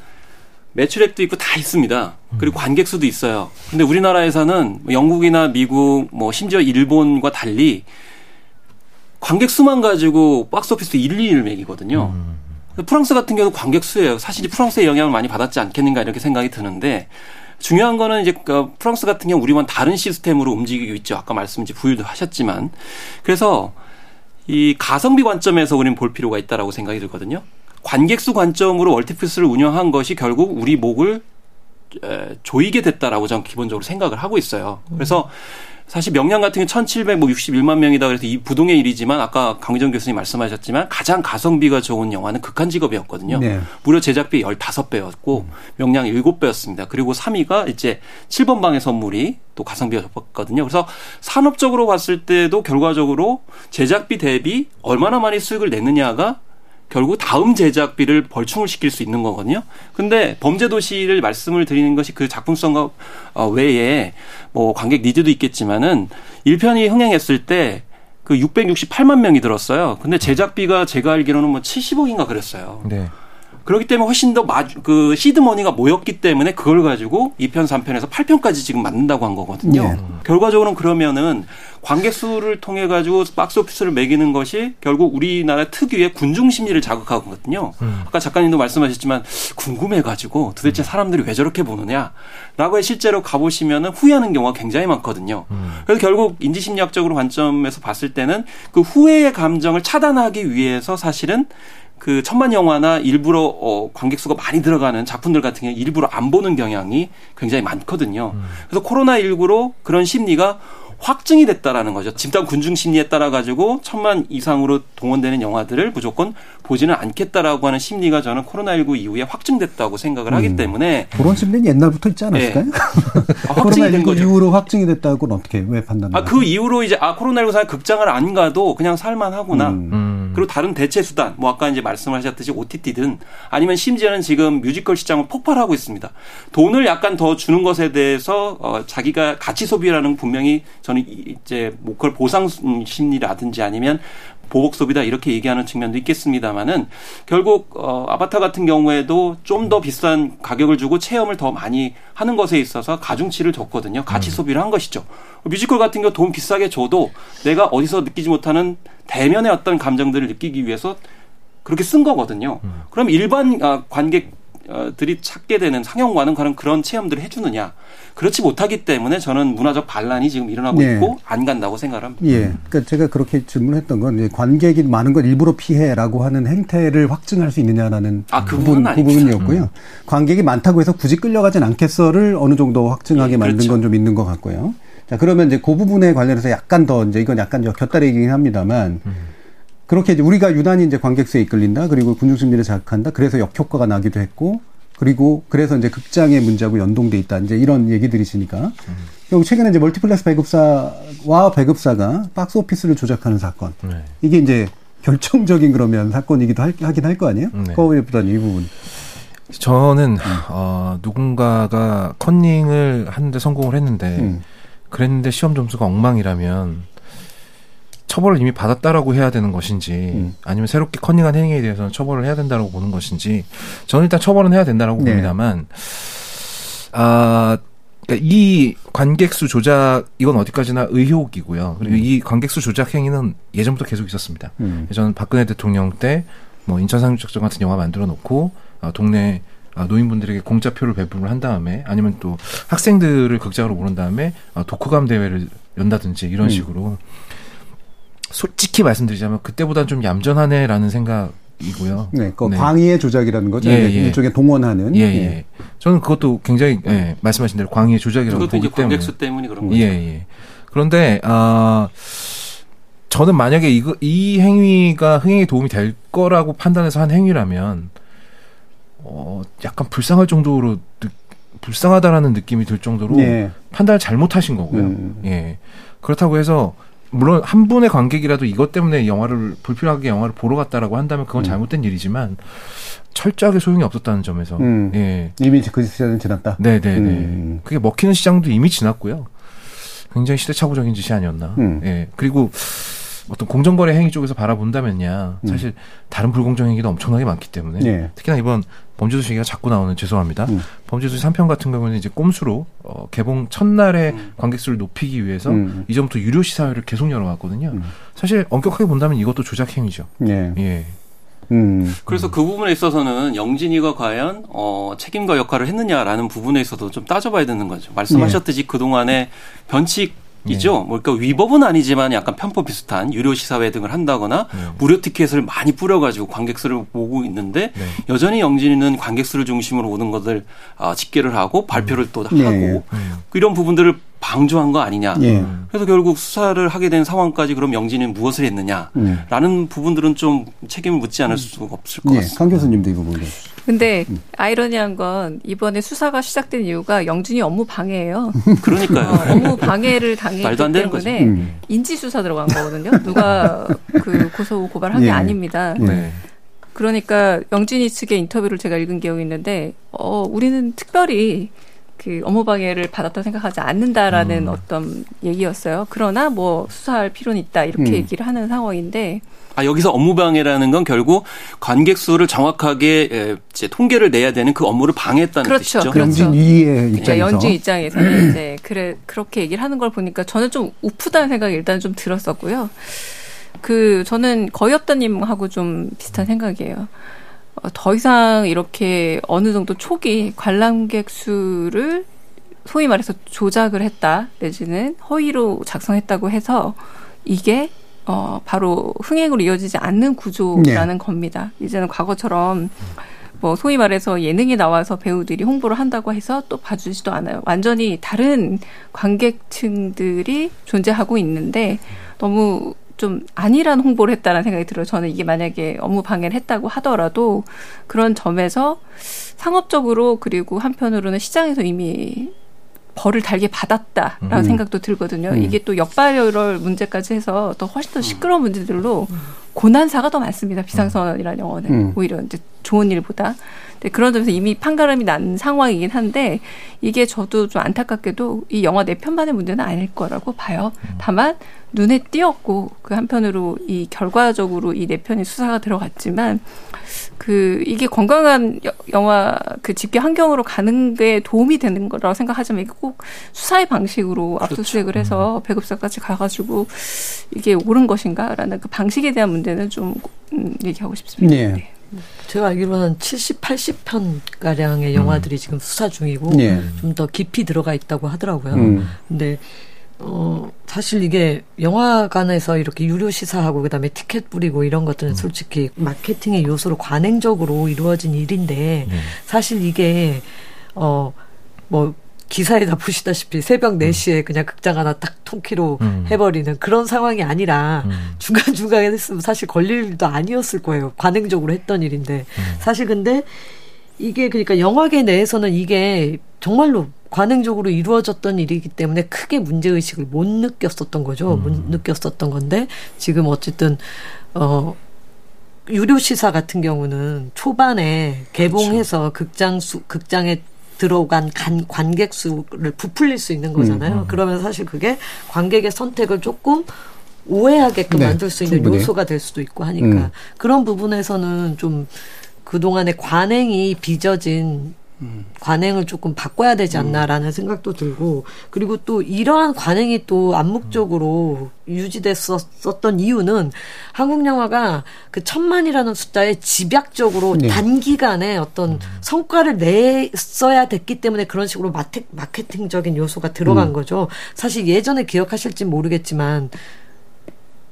매출액도 있고 다 있습니다. 그리고 관객 수도 있어요. 근데 우리나라에서는 뭐 영국이나 미국, 뭐 심지어 일본과 달리 관객 수만 가지고 박스오피스 1, 2위를 매기거든요. 프랑스 같은 경우는 관객 수예요. 사실 프랑스의 영향을 많이 받았지 않겠는가 이렇게 생각이 드는데 중요한 거는 이제 그 프랑스 같은 경우 우리만 다른 시스템으로 움직이고 있죠. 아까 말씀 이제 부유도 하셨지만 그래서 이 가성비 관점에서 우리는 볼 필요가 있다라고 생각이 들거든요. 관객수 관점으로 월티플스를 운영한 것이 결국 우리 목을 에, 조이게 됐다라고 저는 기본적으로 생각을 하고 있어요. 그래서 사실 명량 같은 게 1,761만 명이다 그래서 이 부동의 일이지만 아까 강의정 교수님 말씀하셨지만 가장 가성비가 좋은 영화는 극한 직업이었거든요. 네. 무려 제작비 15배였고 명량 7배였습니다. 그리고 3위가 이제 7번 방의 선물이 또 가성비가 좋았거든요. 그래서 산업적으로 봤을 때도 결과적으로 제작비 대비 얼마나 많이 수익을 냈느냐가 결국 다음 제작비를 벌충을 시킬 수 있는 거거든요. 근데 범죄도시를 말씀을 드리는 것이 그 작품성과 어, 외에 뭐 관객 needs도 있겠지만은 1편이 흥행했을 때 그 668만 명이 들었어요. 근데 제작비가 제가 알기로는 뭐 70억인가 그랬어요. 네. 그렇기 때문에 훨씬 더 그 seed money가 모였기 때문에 그걸 가지고 2편, 3편에서 8편까지 지금 만든다고 한 거거든요. 네. 결과적으로는 그러면은 관객 수를 통해 가지고 박스 오피스를 매기는 것이 결국 우리나라 특유의 군중 심리를 자극하거든요. 아까 작가님도 말씀하셨지만 궁금해 가지고 도대체 사람들이 왜 저렇게 보느냐라고 실제로 가 보시면은 후회하는 경우가 굉장히 많거든요. 그래서 결국 인지 심리학적으로 관점에서 봤을 때는 그 후회의 감정을 차단하기 위해서 사실은 그 천만 영화나 일부러 어 관객 수가 많이 들어가는 작품들 같은 경우 일부러 안 보는 경향이 굉장히 많거든요. 그래서 코로나 19로 그런 심리가 확증이 됐다라는 거죠. 집단 군중 심리에 따라 가지고 천만 이상으로 동원되는 영화들을 무조건 보지는 않겠다라고 하는 심리가 저는 코로나19 이후에 확증됐다고 생각을 하기 음. 때문에 그런 심리는 옛날부터 있지 않았을까요? 아, 확증이 된 코로나19 거죠. 이후로 확증이 됐다고는 어떻게 왜 판단을? 아, 그 이후로 이제 아 코로나19 사람 극장을 안 가도 그냥 살만하구나. 음. 음. 그리고 다른 대체 수단, 뭐 아까 이제 말씀하셨듯이 OTT든 아니면 심지어는 지금 뮤지컬 시장은 폭발하고 있습니다. 돈을 약간 더 주는 것에 대해서 어, 자기가 가치 소비라는 분명히 저는 이- 이제 뭐 그걸 보상 심리라든지 아니면 보복 소비다 이렇게 얘기하는 측면도 있겠습니다만은 결국 어 아바타 같은 경우에도 좀 더 비싼 가격을 주고 체험을 더 많이 하는 것에 있어서 가중치를 줬거든요. 가치 소비를 한 것이죠. 뮤지컬 같은 경우 돈 비싸게 줘도 내가 어디서 느끼지 못하는 대면의 어떤 감정들을 느끼기 위해서 그렇게 쓴 거거든요. 그럼 일반 아, 관객 들이 찾게 되는 상영관은 그런 그런 체험들을 해주느냐? 그렇지 못하기 때문에 저는 문화적 반란이 지금 일어나고 네. 있고 안 간다고 생각을 합니다. 예. 그러니까 제가 그렇게 질문했던 건 관객이 많은 걸 일부러 피해라고 하는 행태를 확증할 수 있느냐라는 아, 그 부분. 부분이었고요. 관객이 많다고 해서 굳이 끌려가진 않겠어를 어느 정도 확증하게 예, 만든 그렇죠. 건좀 있는 것 같고요. 자, 그러면 이제 그 부분에 관련해서 약간 더 이제 이건 약간 저 곁다리이긴 합니다만 그렇게 이제 우리가 유난히 이제 관객수에 이끌린다. 그리고 군중심리를 자극한다. 그래서 역효과가 나기도 했고 그리고 그래서 이제 극장의 문제하고 연동돼 있다. 이제 이런 얘기들이시니까. 그리고 최근에 이제 멀티플렉스 배급사와 배급사가 박스 오피스를 조작하는 사건. 네. 이게 이제 결정적인 그러면 사건이기도 할, 하긴 할 거 아니에요? 네. 거기보다는 이 부분. 저는 어, 누군가가 컨닝을 하는데 성공을 했는데 음. 그랬는데 시험 점수가 엉망이라면 처벌을 이미 받았다라고 해야 되는 것인지 음. 아니면 새롭게 커닝한 행위에 대해서는 처벌을 해야 된다라고 보는 것인지 저는 일단 처벌은 해야 된다라고 네. 봅니다만 아 그러니까 이 관객수 조작 이건 어디까지나 의혹이고요. 그리고 이 관객수 조작 행위는 예전부터 계속 있었습니다. 음. 저는 박근혜 대통령 때 뭐 인천 상륙작전 같은 영화 만들어 놓고 어, 동네 어, 노인분들에게 공짜표를 배분을 한 다음에 아니면 또 학생들을 극장으로 모른 다음에 어, 독후감 대회를 연다든지 이런 음. 식으로 솔직히 말씀드리자면 그때보다는 좀 얌전하네라는 생각이고요. 네, 그 네. 광의의 조작이라는 거죠. 예, 이제 예. 일종의 동원하는. 예, 예. 저는 그것도 굉장히 예, 말씀하신 대로 광의의 조작이라고 그것도 보기 이제 때문에 관객수 때문이 그런 예, 거죠. 예. 그런데 아 저는 만약에 이거 이 행위가 흥행에 도움이 될 거라고 판단해서 한 행위라면 어 약간 불쌍할 정도로 느, 불쌍하다라는 느낌이 들 정도로 예. 판단을 잘못하신 거고요. 음. 예. 그렇다고 해서 물론 한 분의 관객이라도 이것 때문에 영화를 불필요하게 영화를 보러 갔다라고 한다면 그건 음. 잘못된 일이지만 철저하게 소용이 없었다는 점에서 음. 예. 이미 그 시절은 지났다. 네, 네, 네. 음. 그게 먹히는 시장도 이미 지났고요. 굉장히 시대착오적인 짓이 아니었나. 음. 예. 그리고 어떤 공정거래 행위 쪽에서 바라본다면야 음. 사실 다른 불공정 행위도 엄청나게 많기 때문에 예. 특히나 이번 범죄도시 얘기가 자꾸 나오는 죄송합니다. 음. 범죄도시 3편 같은 경우는 이제 꼼수로 어, 개봉 첫날에 음. 관객수를 높이기 위해서 음. 이전부터 유료 시사회를 계속 열어왔거든요. 음. 사실 엄격하게 본다면 이것도 조작 행위죠. 예. 예. 음. 그래서 그 부분에 있어서는 영진이가 과연 어, 책임과 역할을 했느냐라는 부분에 있어도 좀 따져봐야 되는 거죠. 말씀하셨듯이 그 동안의 변칙. 이죠. 뭐 그러니까 위법은 아니지만 약간 편법 비슷한 유료 시사회 등을 한다거나 네. 무료 티켓을 많이 뿌려가지고 관객수를 모으고 있는데 네. 여전히 영진이는 관객수를 중심으로 오는 것을 아, 집계를 하고 발표를 또 예, 하고 예. 음. 이런 부분들을 방조한 거 아니냐. 예. 그래서 결국 수사를 하게 된 상황까지 그럼 영진이는 무엇을 했느냐라는 음. 부분들은 좀 책임을 묻지 않을 수가 없을 것 예. 같습니다. 강 교수님도 이 부분에. 근데 아이러니한 건 이번에 수사가 시작된 이유가 영진이 업무 방해예요. 그러니까요. 어, 업무 방해를 당했기 말도 안 되는 거죠. 때문에 음. 인지 수사 들어간 거거든요. 누가 그 고소 고발한 게 예. 아닙니다. 예. 네. 그러니까 영진이 측의 인터뷰를 제가 읽은 기억이 있는데 어 우리는 특별히 그 업무 방해를 받았다 생각하지 않는다라는 음. 어떤 얘기였어요. 그러나 뭐 수사할 필요는 있다 이렇게 음. 얘기를 하는 상황인데 아, 여기서 업무 방해라는 건 결국 관객 수를 정확하게 에, 이제 통계를 내야 되는 그 업무를 방해했다는 그렇죠. 뜻이죠. 그렇죠. 영진 위의 이제 입장에서. 연주 입장에서는 이제 그래 그렇게 얘기를 하는 걸 보니까 저는 좀 우프다는 생각이 일단 좀 들었었고요. 그 저는 거의 없다님하고 좀 비슷한 생각이에요. 어, 더 이상 이렇게 어느 정도 초기 관람객 수를 소위 말해서 조작을 했다 내지는 허위로 작성했다고 해서 이게 어 바로 흥행으로 이어지지 않는 구조라는 겁니다. 이제는 과거처럼 뭐 소위 말해서 예능에 나와서 배우들이 홍보를 한다고 해서 또 봐주지도 않아요. 완전히 다른 관객층들이 존재하고 있는데 너무 좀 안일한 홍보를 했다는 생각이 들어요. 저는 이게 만약에 업무 방해를 했다고 하더라도 그런 점에서 상업적으로 그리고 한편으로는 시장에서 이미 벌을 달게 받았다라는 음. 생각도 들거든요. 음. 이게 또 역발열 문제까지 해서 더 훨씬 더 시끄러운 문제들로 고난사가 더 많습니다. 비상선언이라는 영화는 음. 오히려 이제 좋은 일보다. 근데 그런 점에서 이미 판가름이 난 상황이긴 한데 이게 저도 좀 안타깝게도 이 영화 네 편만의 문제는 아닐 거라고 봐요. 다만 눈에 띄었고 그 한편으로 이 결과적으로 이네 편의 수사가 들어갔지만 그 이게 건강한 여- 영화 그 집계 환경으로 가는 게 도움이 되는 거라고 생각하지만 이게 꼭 수사의 방식으로 압수수색을 해서 배급사까지 가가지고 이게 옳은 것인가라는 그 방식에 대한 문제는 좀 음, 얘기하고 싶습니다. 예. 네. 제가 알기로는 70, 80편 가량의 영화들이 지금 수사 중이고 예. 좀더 깊이 들어가 있다고 하더라고요. 음. 근데 어 사실 이게 영화관에서 이렇게 유료 시사하고 그다음에 티켓 뿌리고 이런 것들은 솔직히 마케팅의 요소로 관행적으로 이루어진 일인데 네. 사실 이게 어뭐 기사에다 보시다시피 새벽 4시에 그냥 극장 하나 딱 통키로 음. 해버리는 그런 상황이 아니라 음. 중간중간에 했으면 사실 걸릴 일도 아니었을 거예요. 관행적으로 했던 일인데. 사실 근데 이게 그러니까 영화계 내에서는 이게 정말로 관행적으로 이루어졌던 일이기 때문에 크게 문제의식을 못 느꼈었던 거죠. 못 느꼈었던 건데 지금 어쨌든, 어, 유료 시사 같은 경우는 초반에 개봉해서 극장 수, 극장에 들어간 간, 관객 수를 부풀릴 수 있는 거잖아요. 그러면 사실 그게 관객의 선택을 조금 오해하게끔 네, 만들 수 있는 충분히. 요소가 될 수도 있고 하니까 음. 그런 부분에서는 좀 그동안의 관행이 빚어진 관행을 조금 바꿔야 되지 않나라는 생각도 들고 그리고 또 이러한 관행이 또 암묵적으로 유지됐었던 이유는 한국 영화가 그 천만이라는 숫자에 집약적으로 네. 단기간에 어떤 성과를 냈어야 됐기 때문에 그런 식으로 마케, 마케팅적인 요소가 들어간 음. 거죠. 사실 예전에 기억하실지 모르겠지만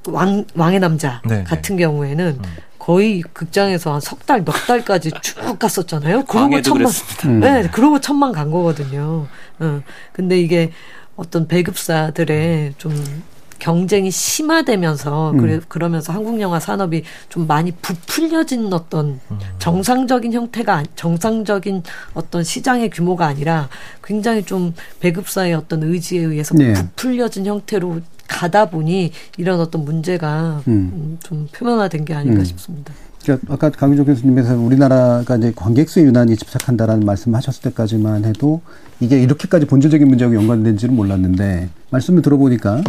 왕 왕의 남자 네, 같은 경우에는 거의 극장에서 한 석 달, 넉 달까지 쭉 갔었잖아요. 그러고 천만, 그랬습니다. 음. 네, 그러고 천만 간 거거든요. 어. 근데 이게 어떤 배급사들의 좀 경쟁이 심화되면서 음. 그래, 그러면서 한국 영화 산업이 좀 많이 부풀려진 어떤 정상적인 형태가 정상적인 어떤 시장의 규모가 아니라 굉장히 좀 배급사의 어떤 의지에 의해서 네. 부풀려진 형태로 가다 보니 이런 어떤 문제가 음. 음, 좀 표면화된 게 아닌가 음. 싶습니다. 그러니까 아까 강유정 교수님께서 우리나라가 이제 관객 수의 유난히 집착한다라는 말씀하셨을 때까지만 해도 이게 이렇게까지 본질적인 문제하고 연관된지는 몰랐는데 말씀을 들어보니까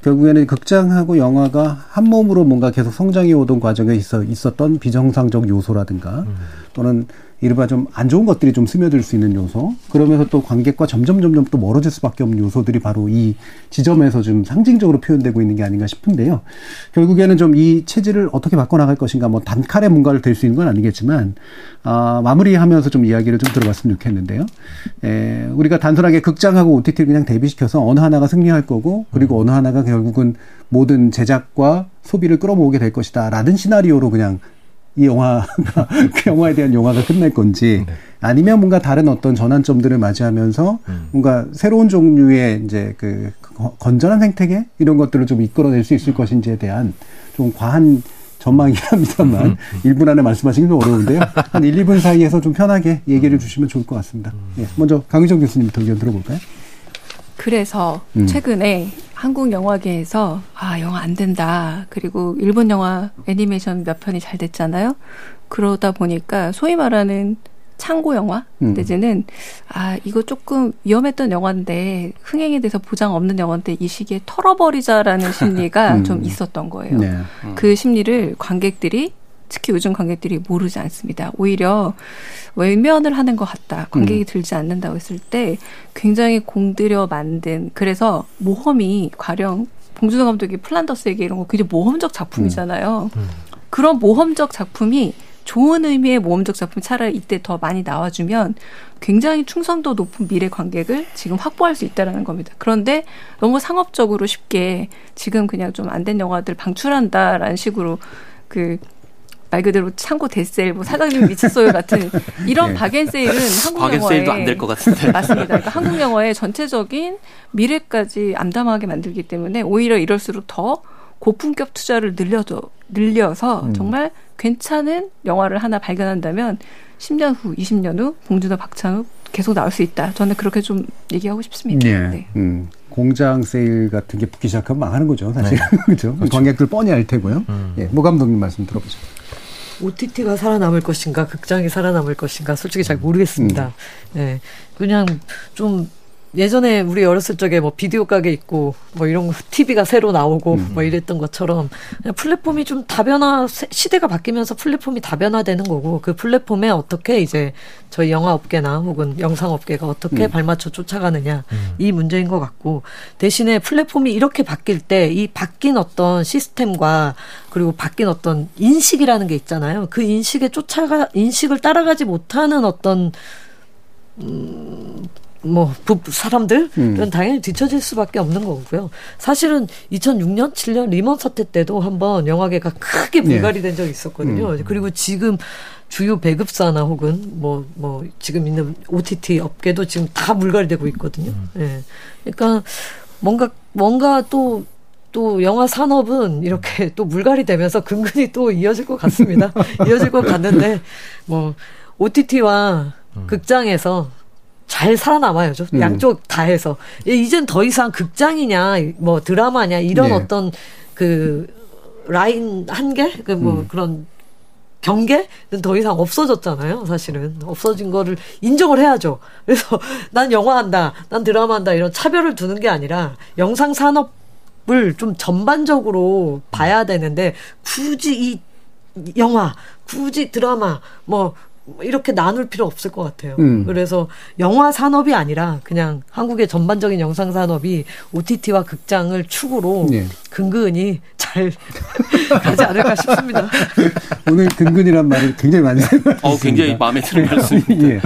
결국에는 극장하고 영화가 한 몸으로 뭔가 계속 성장해 오던 과정에 있어 있었던 비정상적 요소라든가 또는 이른바 좀 안 좋은 것들이 좀 스며들 수 있는 요소 그러면서 또 관객과 점점 점점 또 멀어질 수밖에 없는 요소들이 바로 이 지점에서 좀 상징적으로 표현되고 있는 게 아닌가 싶은데요. 결국에는 좀 이 체질을 어떻게 바꿔나갈 것인가 뭐 단칼에 뭔가를 될 수 있는 건 아니겠지만 아, 마무리하면서 좀 이야기를 좀 들어봤으면 좋겠는데요. 에, 우리가 단순하게 극장하고 OTT를 그냥 대비시켜서 어느 하나가 승리할 거고 그리고 어느 하나가 결국은 모든 제작과 소비를 끌어모으게 될 것이다라는 시나리오로 그냥 이 영화가 그 영화에 대한 영화가 끝날 건지 아니면 뭔가 다른 어떤 전환점들을 맞이하면서 뭔가 새로운 종류의 이제 그 거- 건전한 생태계 이런 것들을 좀 이끌어낼 수 있을 것인지에 대한 좀 과한 전망이긴 합니다만 1분 안에 말씀하시기 좀 어려운데요. 한 1, 2분 사이에서 좀 편하게 얘기를 주시면 좋을 것 같습니다. 예, 먼저 강유정 교수님부터 의견 들어볼까요? 그래서 음. 최근에 한국 영화계에서 아 영화 안 된다 그리고 일본 영화 애니메이션 몇 편이 잘 됐잖아요 그러다 보니까 소위 말하는 창고 영화 음. 내지는 아 이거 조금 위험했던 영화인데 흥행에 대해서 보장 없는 영화인데 이 시기에 털어버리자라는 심리가 음. 좀 있었던 거예요. 네. 그 심리를 관객들이 특히 요즘 관객들이 모르지 않습니다. 오히려 외면을 하는 것 같다. 관객이 음. 들지 않는다고 했을 때 굉장히 공들여 만든 그래서 모험이 가령 봉준호 감독이 플란더스에게 이런 거 굉장히 모험적 작품이잖아요. 그런 모험적 작품이 좋은 의미의 모험적 작품이 차라리 이때 더 많이 나와주면 굉장히 충성도 높은 미래 관객을 지금 확보할 수 있다라는 겁니다. 그런데 너무 상업적으로 쉽게 지금 그냥 좀 안 된 영화들 방출한다라는 식으로 그 말 그대로 창고 데셀, 뭐 사장님 미치소요 같은 이런 네. 박앤세일은 한국 과객 영화에 세일도 안 될 것 같은데. 맞습니다. 그러니까 한국 영화의 전체적인 미래까지 암담하게 만들기 때문에 오히려 이럴수록 더 고품격 투자를 늘려줘 늘려서 음. 정말 괜찮은 영화를 하나 발견한다면 10년 후, 20년 후 봉준호, 박찬욱 계속 나올 수 있다. 저는 그렇게 좀 얘기하고 싶습니다. 예. 네. 음, 공장 세일 같은 게 붙기 시작하면 망하는 거죠, 사실. 그렇죠. 관객들 뻔히 알 테고요. 음. 예, 모 감독님 말씀 들어보죠. OTT가 살아남을 것인가, 극장이 살아남을 것인가, 솔직히 잘 모르겠습니다. 예. 그냥 좀 예전에 우리 어렸을 적에 뭐 비디오 가게 있고 뭐 이런 거 TV가 새로 나오고 뭐 이랬던 것처럼 그냥 플랫폼이 좀 다변화 세- 시대가 바뀌면서 플랫폼이 다변화되는 거고 그 플랫폼에 어떻게 이제 저희 영화 업계나 혹은 영상 업계가 어떻게 음. 발맞춰 쫓아가느냐 이 문제인 것 같고 대신에 플랫폼이 이렇게 바뀔 때 이 바뀐 어떤 시스템과 그리고 바뀐 어떤 인식이라는 게 있잖아요. 그 인식에 쫓아가 인식을 따라가지 못하는 어떤 뭐 부- 사람들은 음. 당연히 뒤처질 수밖에 없는 거고요. 사실은 2006년, 7년 리먼 사태 때도 한번 영화계가 크게 네. 불갈이 된 적이 있었거든요. 음. 그리고 지금 주요 배급사나 혹은 뭐뭐 지금 있는 OTT 업계도 지금 다 물갈이되고 있거든요. 예. 그러니까 뭔가 뭔가 또또 영화 산업은 이렇게 또 물갈이 되면서 근근히 또 이어질 것 같습니다. 이어질 것 같는데 뭐 OTT와 극장에서 잘 살아남아요. 죠 음. 양쪽 다 해서. 예, 이젠 더 이상 극장이냐, 뭐 드라마냐, 이런 네. 어떤 그 라인 한계? 그뭐 음. 그런 경계는 더 이상 없어졌잖아요, 사실은. 없어진 거를 인정을 해야죠. 그래서 난 영화 한다, 난 드라마 한다, 이런 차별을 두는 게 아니라 영상 산업 산업을 좀 전반적으로 봐야 되는데 굳이 이 영화, 굳이 드라마, 뭐 이렇게 나눌 필요 없을 것 같아요. 음. 그래서 영화 산업이 아니라 그냥 한국의 전반적인 영상 산업이 OTT와 극장을 축으로 네. 근근히 잘 가지 않을까 싶습니다. 오늘 근근이란 말을 굉장히 많이 어, 굉장히 마음에 드는 말씀입니다. 예.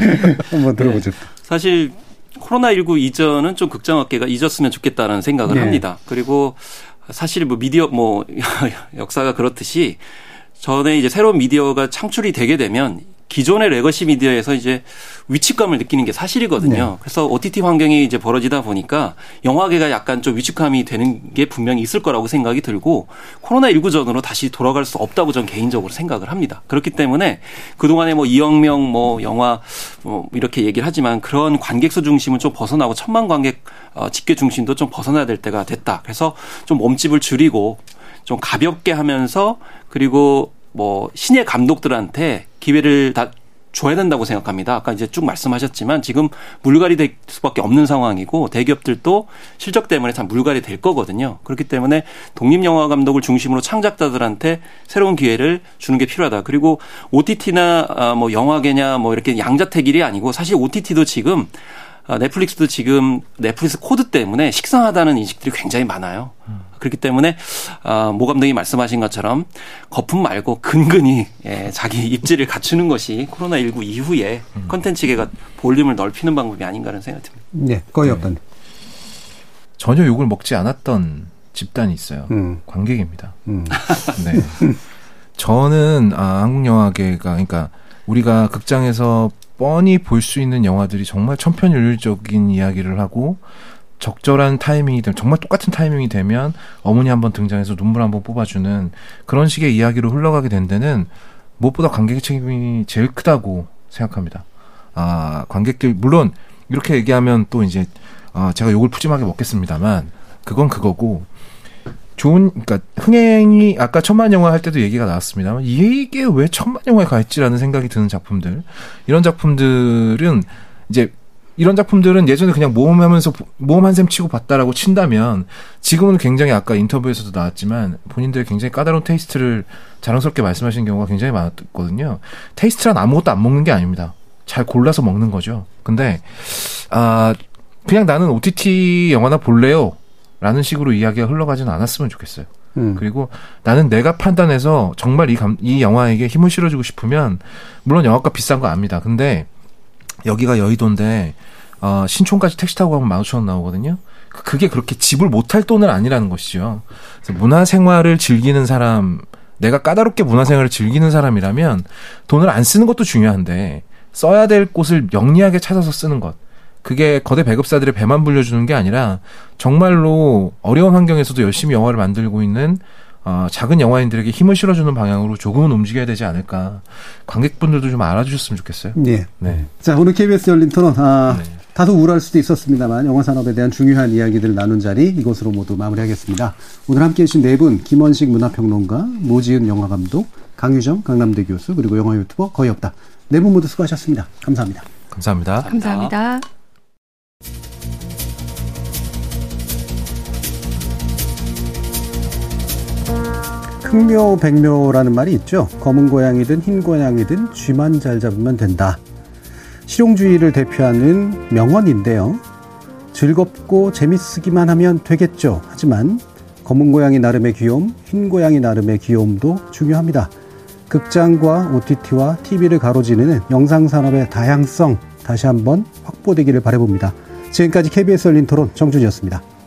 한번 들어보죠. 네. 사실 코로나19 이전은 좀 극장업계가 잊었으면 좋겠다는 생각을 네. 합니다. 그리고 사실 뭐 미디어 뭐 역사가 그렇듯이 전에 이제 새로운 미디어가 창출이 되게 되면 기존의 legacy 미디어에서 이제 위축감을 느끼는 게 사실이거든요. 네. 그래서 OTT 환경이 이제 벌어지다 보니까 영화계가 약간 좀 위축감이 되는 게 분명히 있을 거라고 생각이 들고 코로나19 전으로 다시 돌아갈 수 없다고 전 개인적으로 생각을 합니다. 그렇기 때문에 그동안에 뭐 이영명 뭐 영화 뭐 이렇게 얘기를 하지만 그런 관객수 중심은 좀 벗어나고 천만 관객 어, 집계 중심도 좀 벗어나야 될 때가 됐다. 그래서 좀 몸집을 줄이고 좀 가볍게 하면서 그리고 뭐 신예 감독들한테 기회를 다 줘야 된다고 생각합니다. 아까 이제 쭉 말씀하셨지만 지금 물갈이 될 수밖에 없는 상황이고 대기업들도 실적 때문에 참 물갈이 될 거거든요. 그렇기 때문에 독립영화 감독을 중심으로 창작자들한테 새로운 기회를 주는 게 필요하다. 그리고 OTT나 아, 뭐 영화계냐 뭐 이렇게 양자택일이 아니고 사실 OTT도 지금 아, 넷플릭스도 지금 넷플릭스 코드 때문에 식상하다는 인식들이 굉장히 많아요. 그렇기 때문에 아, 모 감독이 말씀하신 것처럼 거품 말고 근근히 예, 자기 입지를 갖추는 것이 코로나 19 이후에 컨텐츠계가 볼륨을 넓히는 방법이 아닌가라는 생각이 듭니다. 네, 거의없다님. 네. 전혀 욕을 먹지 않았던 집단이 있어요. 음. 관객입니다. 음. 네. 저는 아, 한국 영화계가 그러니까 우리가 극장에서 뻔히 볼 수 있는 영화들이 정말 천편일률적인 이야기를 하고 적절한 타이밍이 되면 정말 똑같은 타이밍이 되면 어머니 한번 등장해서 눈물 한번 뽑아주는 그런 식의 이야기로 흘러가게 된 데는 무엇보다 관객의 책임이 제일 크다고 생각합니다. 아 관객들 물론 이렇게 얘기하면 또 이제 아 제가 욕을 푸짐하게 먹겠습니다만 그건 그거고 좋은 그러니까 흥행이 아까 천만 영화 할 때도 얘기가 나왔습니다만 이게 왜 천만 영화에 가 있지라는 생각이 드는 작품들 이런 작품들은 이제 이런 작품들은 예전에 그냥 모험하면서 모험 한 셈 치고 봤다라고 친다면 지금은 굉장히 아까 인터뷰에서도 나왔지만 본인들의 굉장히 까다로운 taste를 자랑스럽게 말씀하시는 경우가 굉장히 많았거든요. taste란 아무것도 안 먹는 게 아닙니다. 잘 골라서 먹는 거죠. 근데 아 그냥 나는 OTT 영화나 볼래요. 라는 식으로 이야기가 흘러가지는 않았으면 좋겠어요. 음. 그리고 나는 내가 판단해서 정말 이, 감, 이 영화에게 힘을 실어주고 싶으면 물론 영화가 비싼 거 압니다. 근데 여기가 여의도인데 어, 신촌까지 택시 타고 가면 만 오천 원 나오거든요. 그, 그게 그렇게 집을 못할 돈은 아니라는 것이죠. 그래서 문화생활을 즐기는 사람, 내가 까다롭게 문화생활을 즐기는 사람이라면 돈을 안 쓰는 것도 중요한데 써야 될 곳을 영리하게 찾아서 쓰는 것. 그게 거대 배급사들의 배만 불려주는 게 아니라 정말로 어려운 환경에서도 열심히 영화를 만들고 있는 어, 작은 영화인들에게 힘을 실어주는 방향으로 조금은 움직여야 되지 않을까. 관객분들도 좀 알아주셨으면 좋겠어요. 네. 네. 자, 오늘 KBS 열린 토론. 아, 네. 다소 우울할 수도 있었습니다만 영화 산업에 대한 중요한 이야기들을 나눈 자리 이것으로 모두 마무리하겠습니다. 오늘 함께해 주신 네 분, 김원식 문화평론가, 모지은 영화감독, 강유정 강남대 교수, 그리고 영화 유튜버 거의 없다. 네 분 모두 수고하셨습니다. 감사합니다. 감사합니다. 감사합니다. 흑묘 백묘라는 말이 있죠. 검은 고양이든 흰 고양이든 쥐만 잘 잡으면 된다. 실용주의를 대표하는 명언인데요. 즐겁고 재밌으기만 하면 되겠죠. 하지만 검은 고양이 나름의 귀여움, 흰 고양이 나름의 귀여움도 중요합니다. 극장과 OTT와 TV를 가로지르는 영상 산업의 다양성 다시 한번 확보되기를 바라봅니다. 지금까지 KBS 열린 토론 정준이었습니다.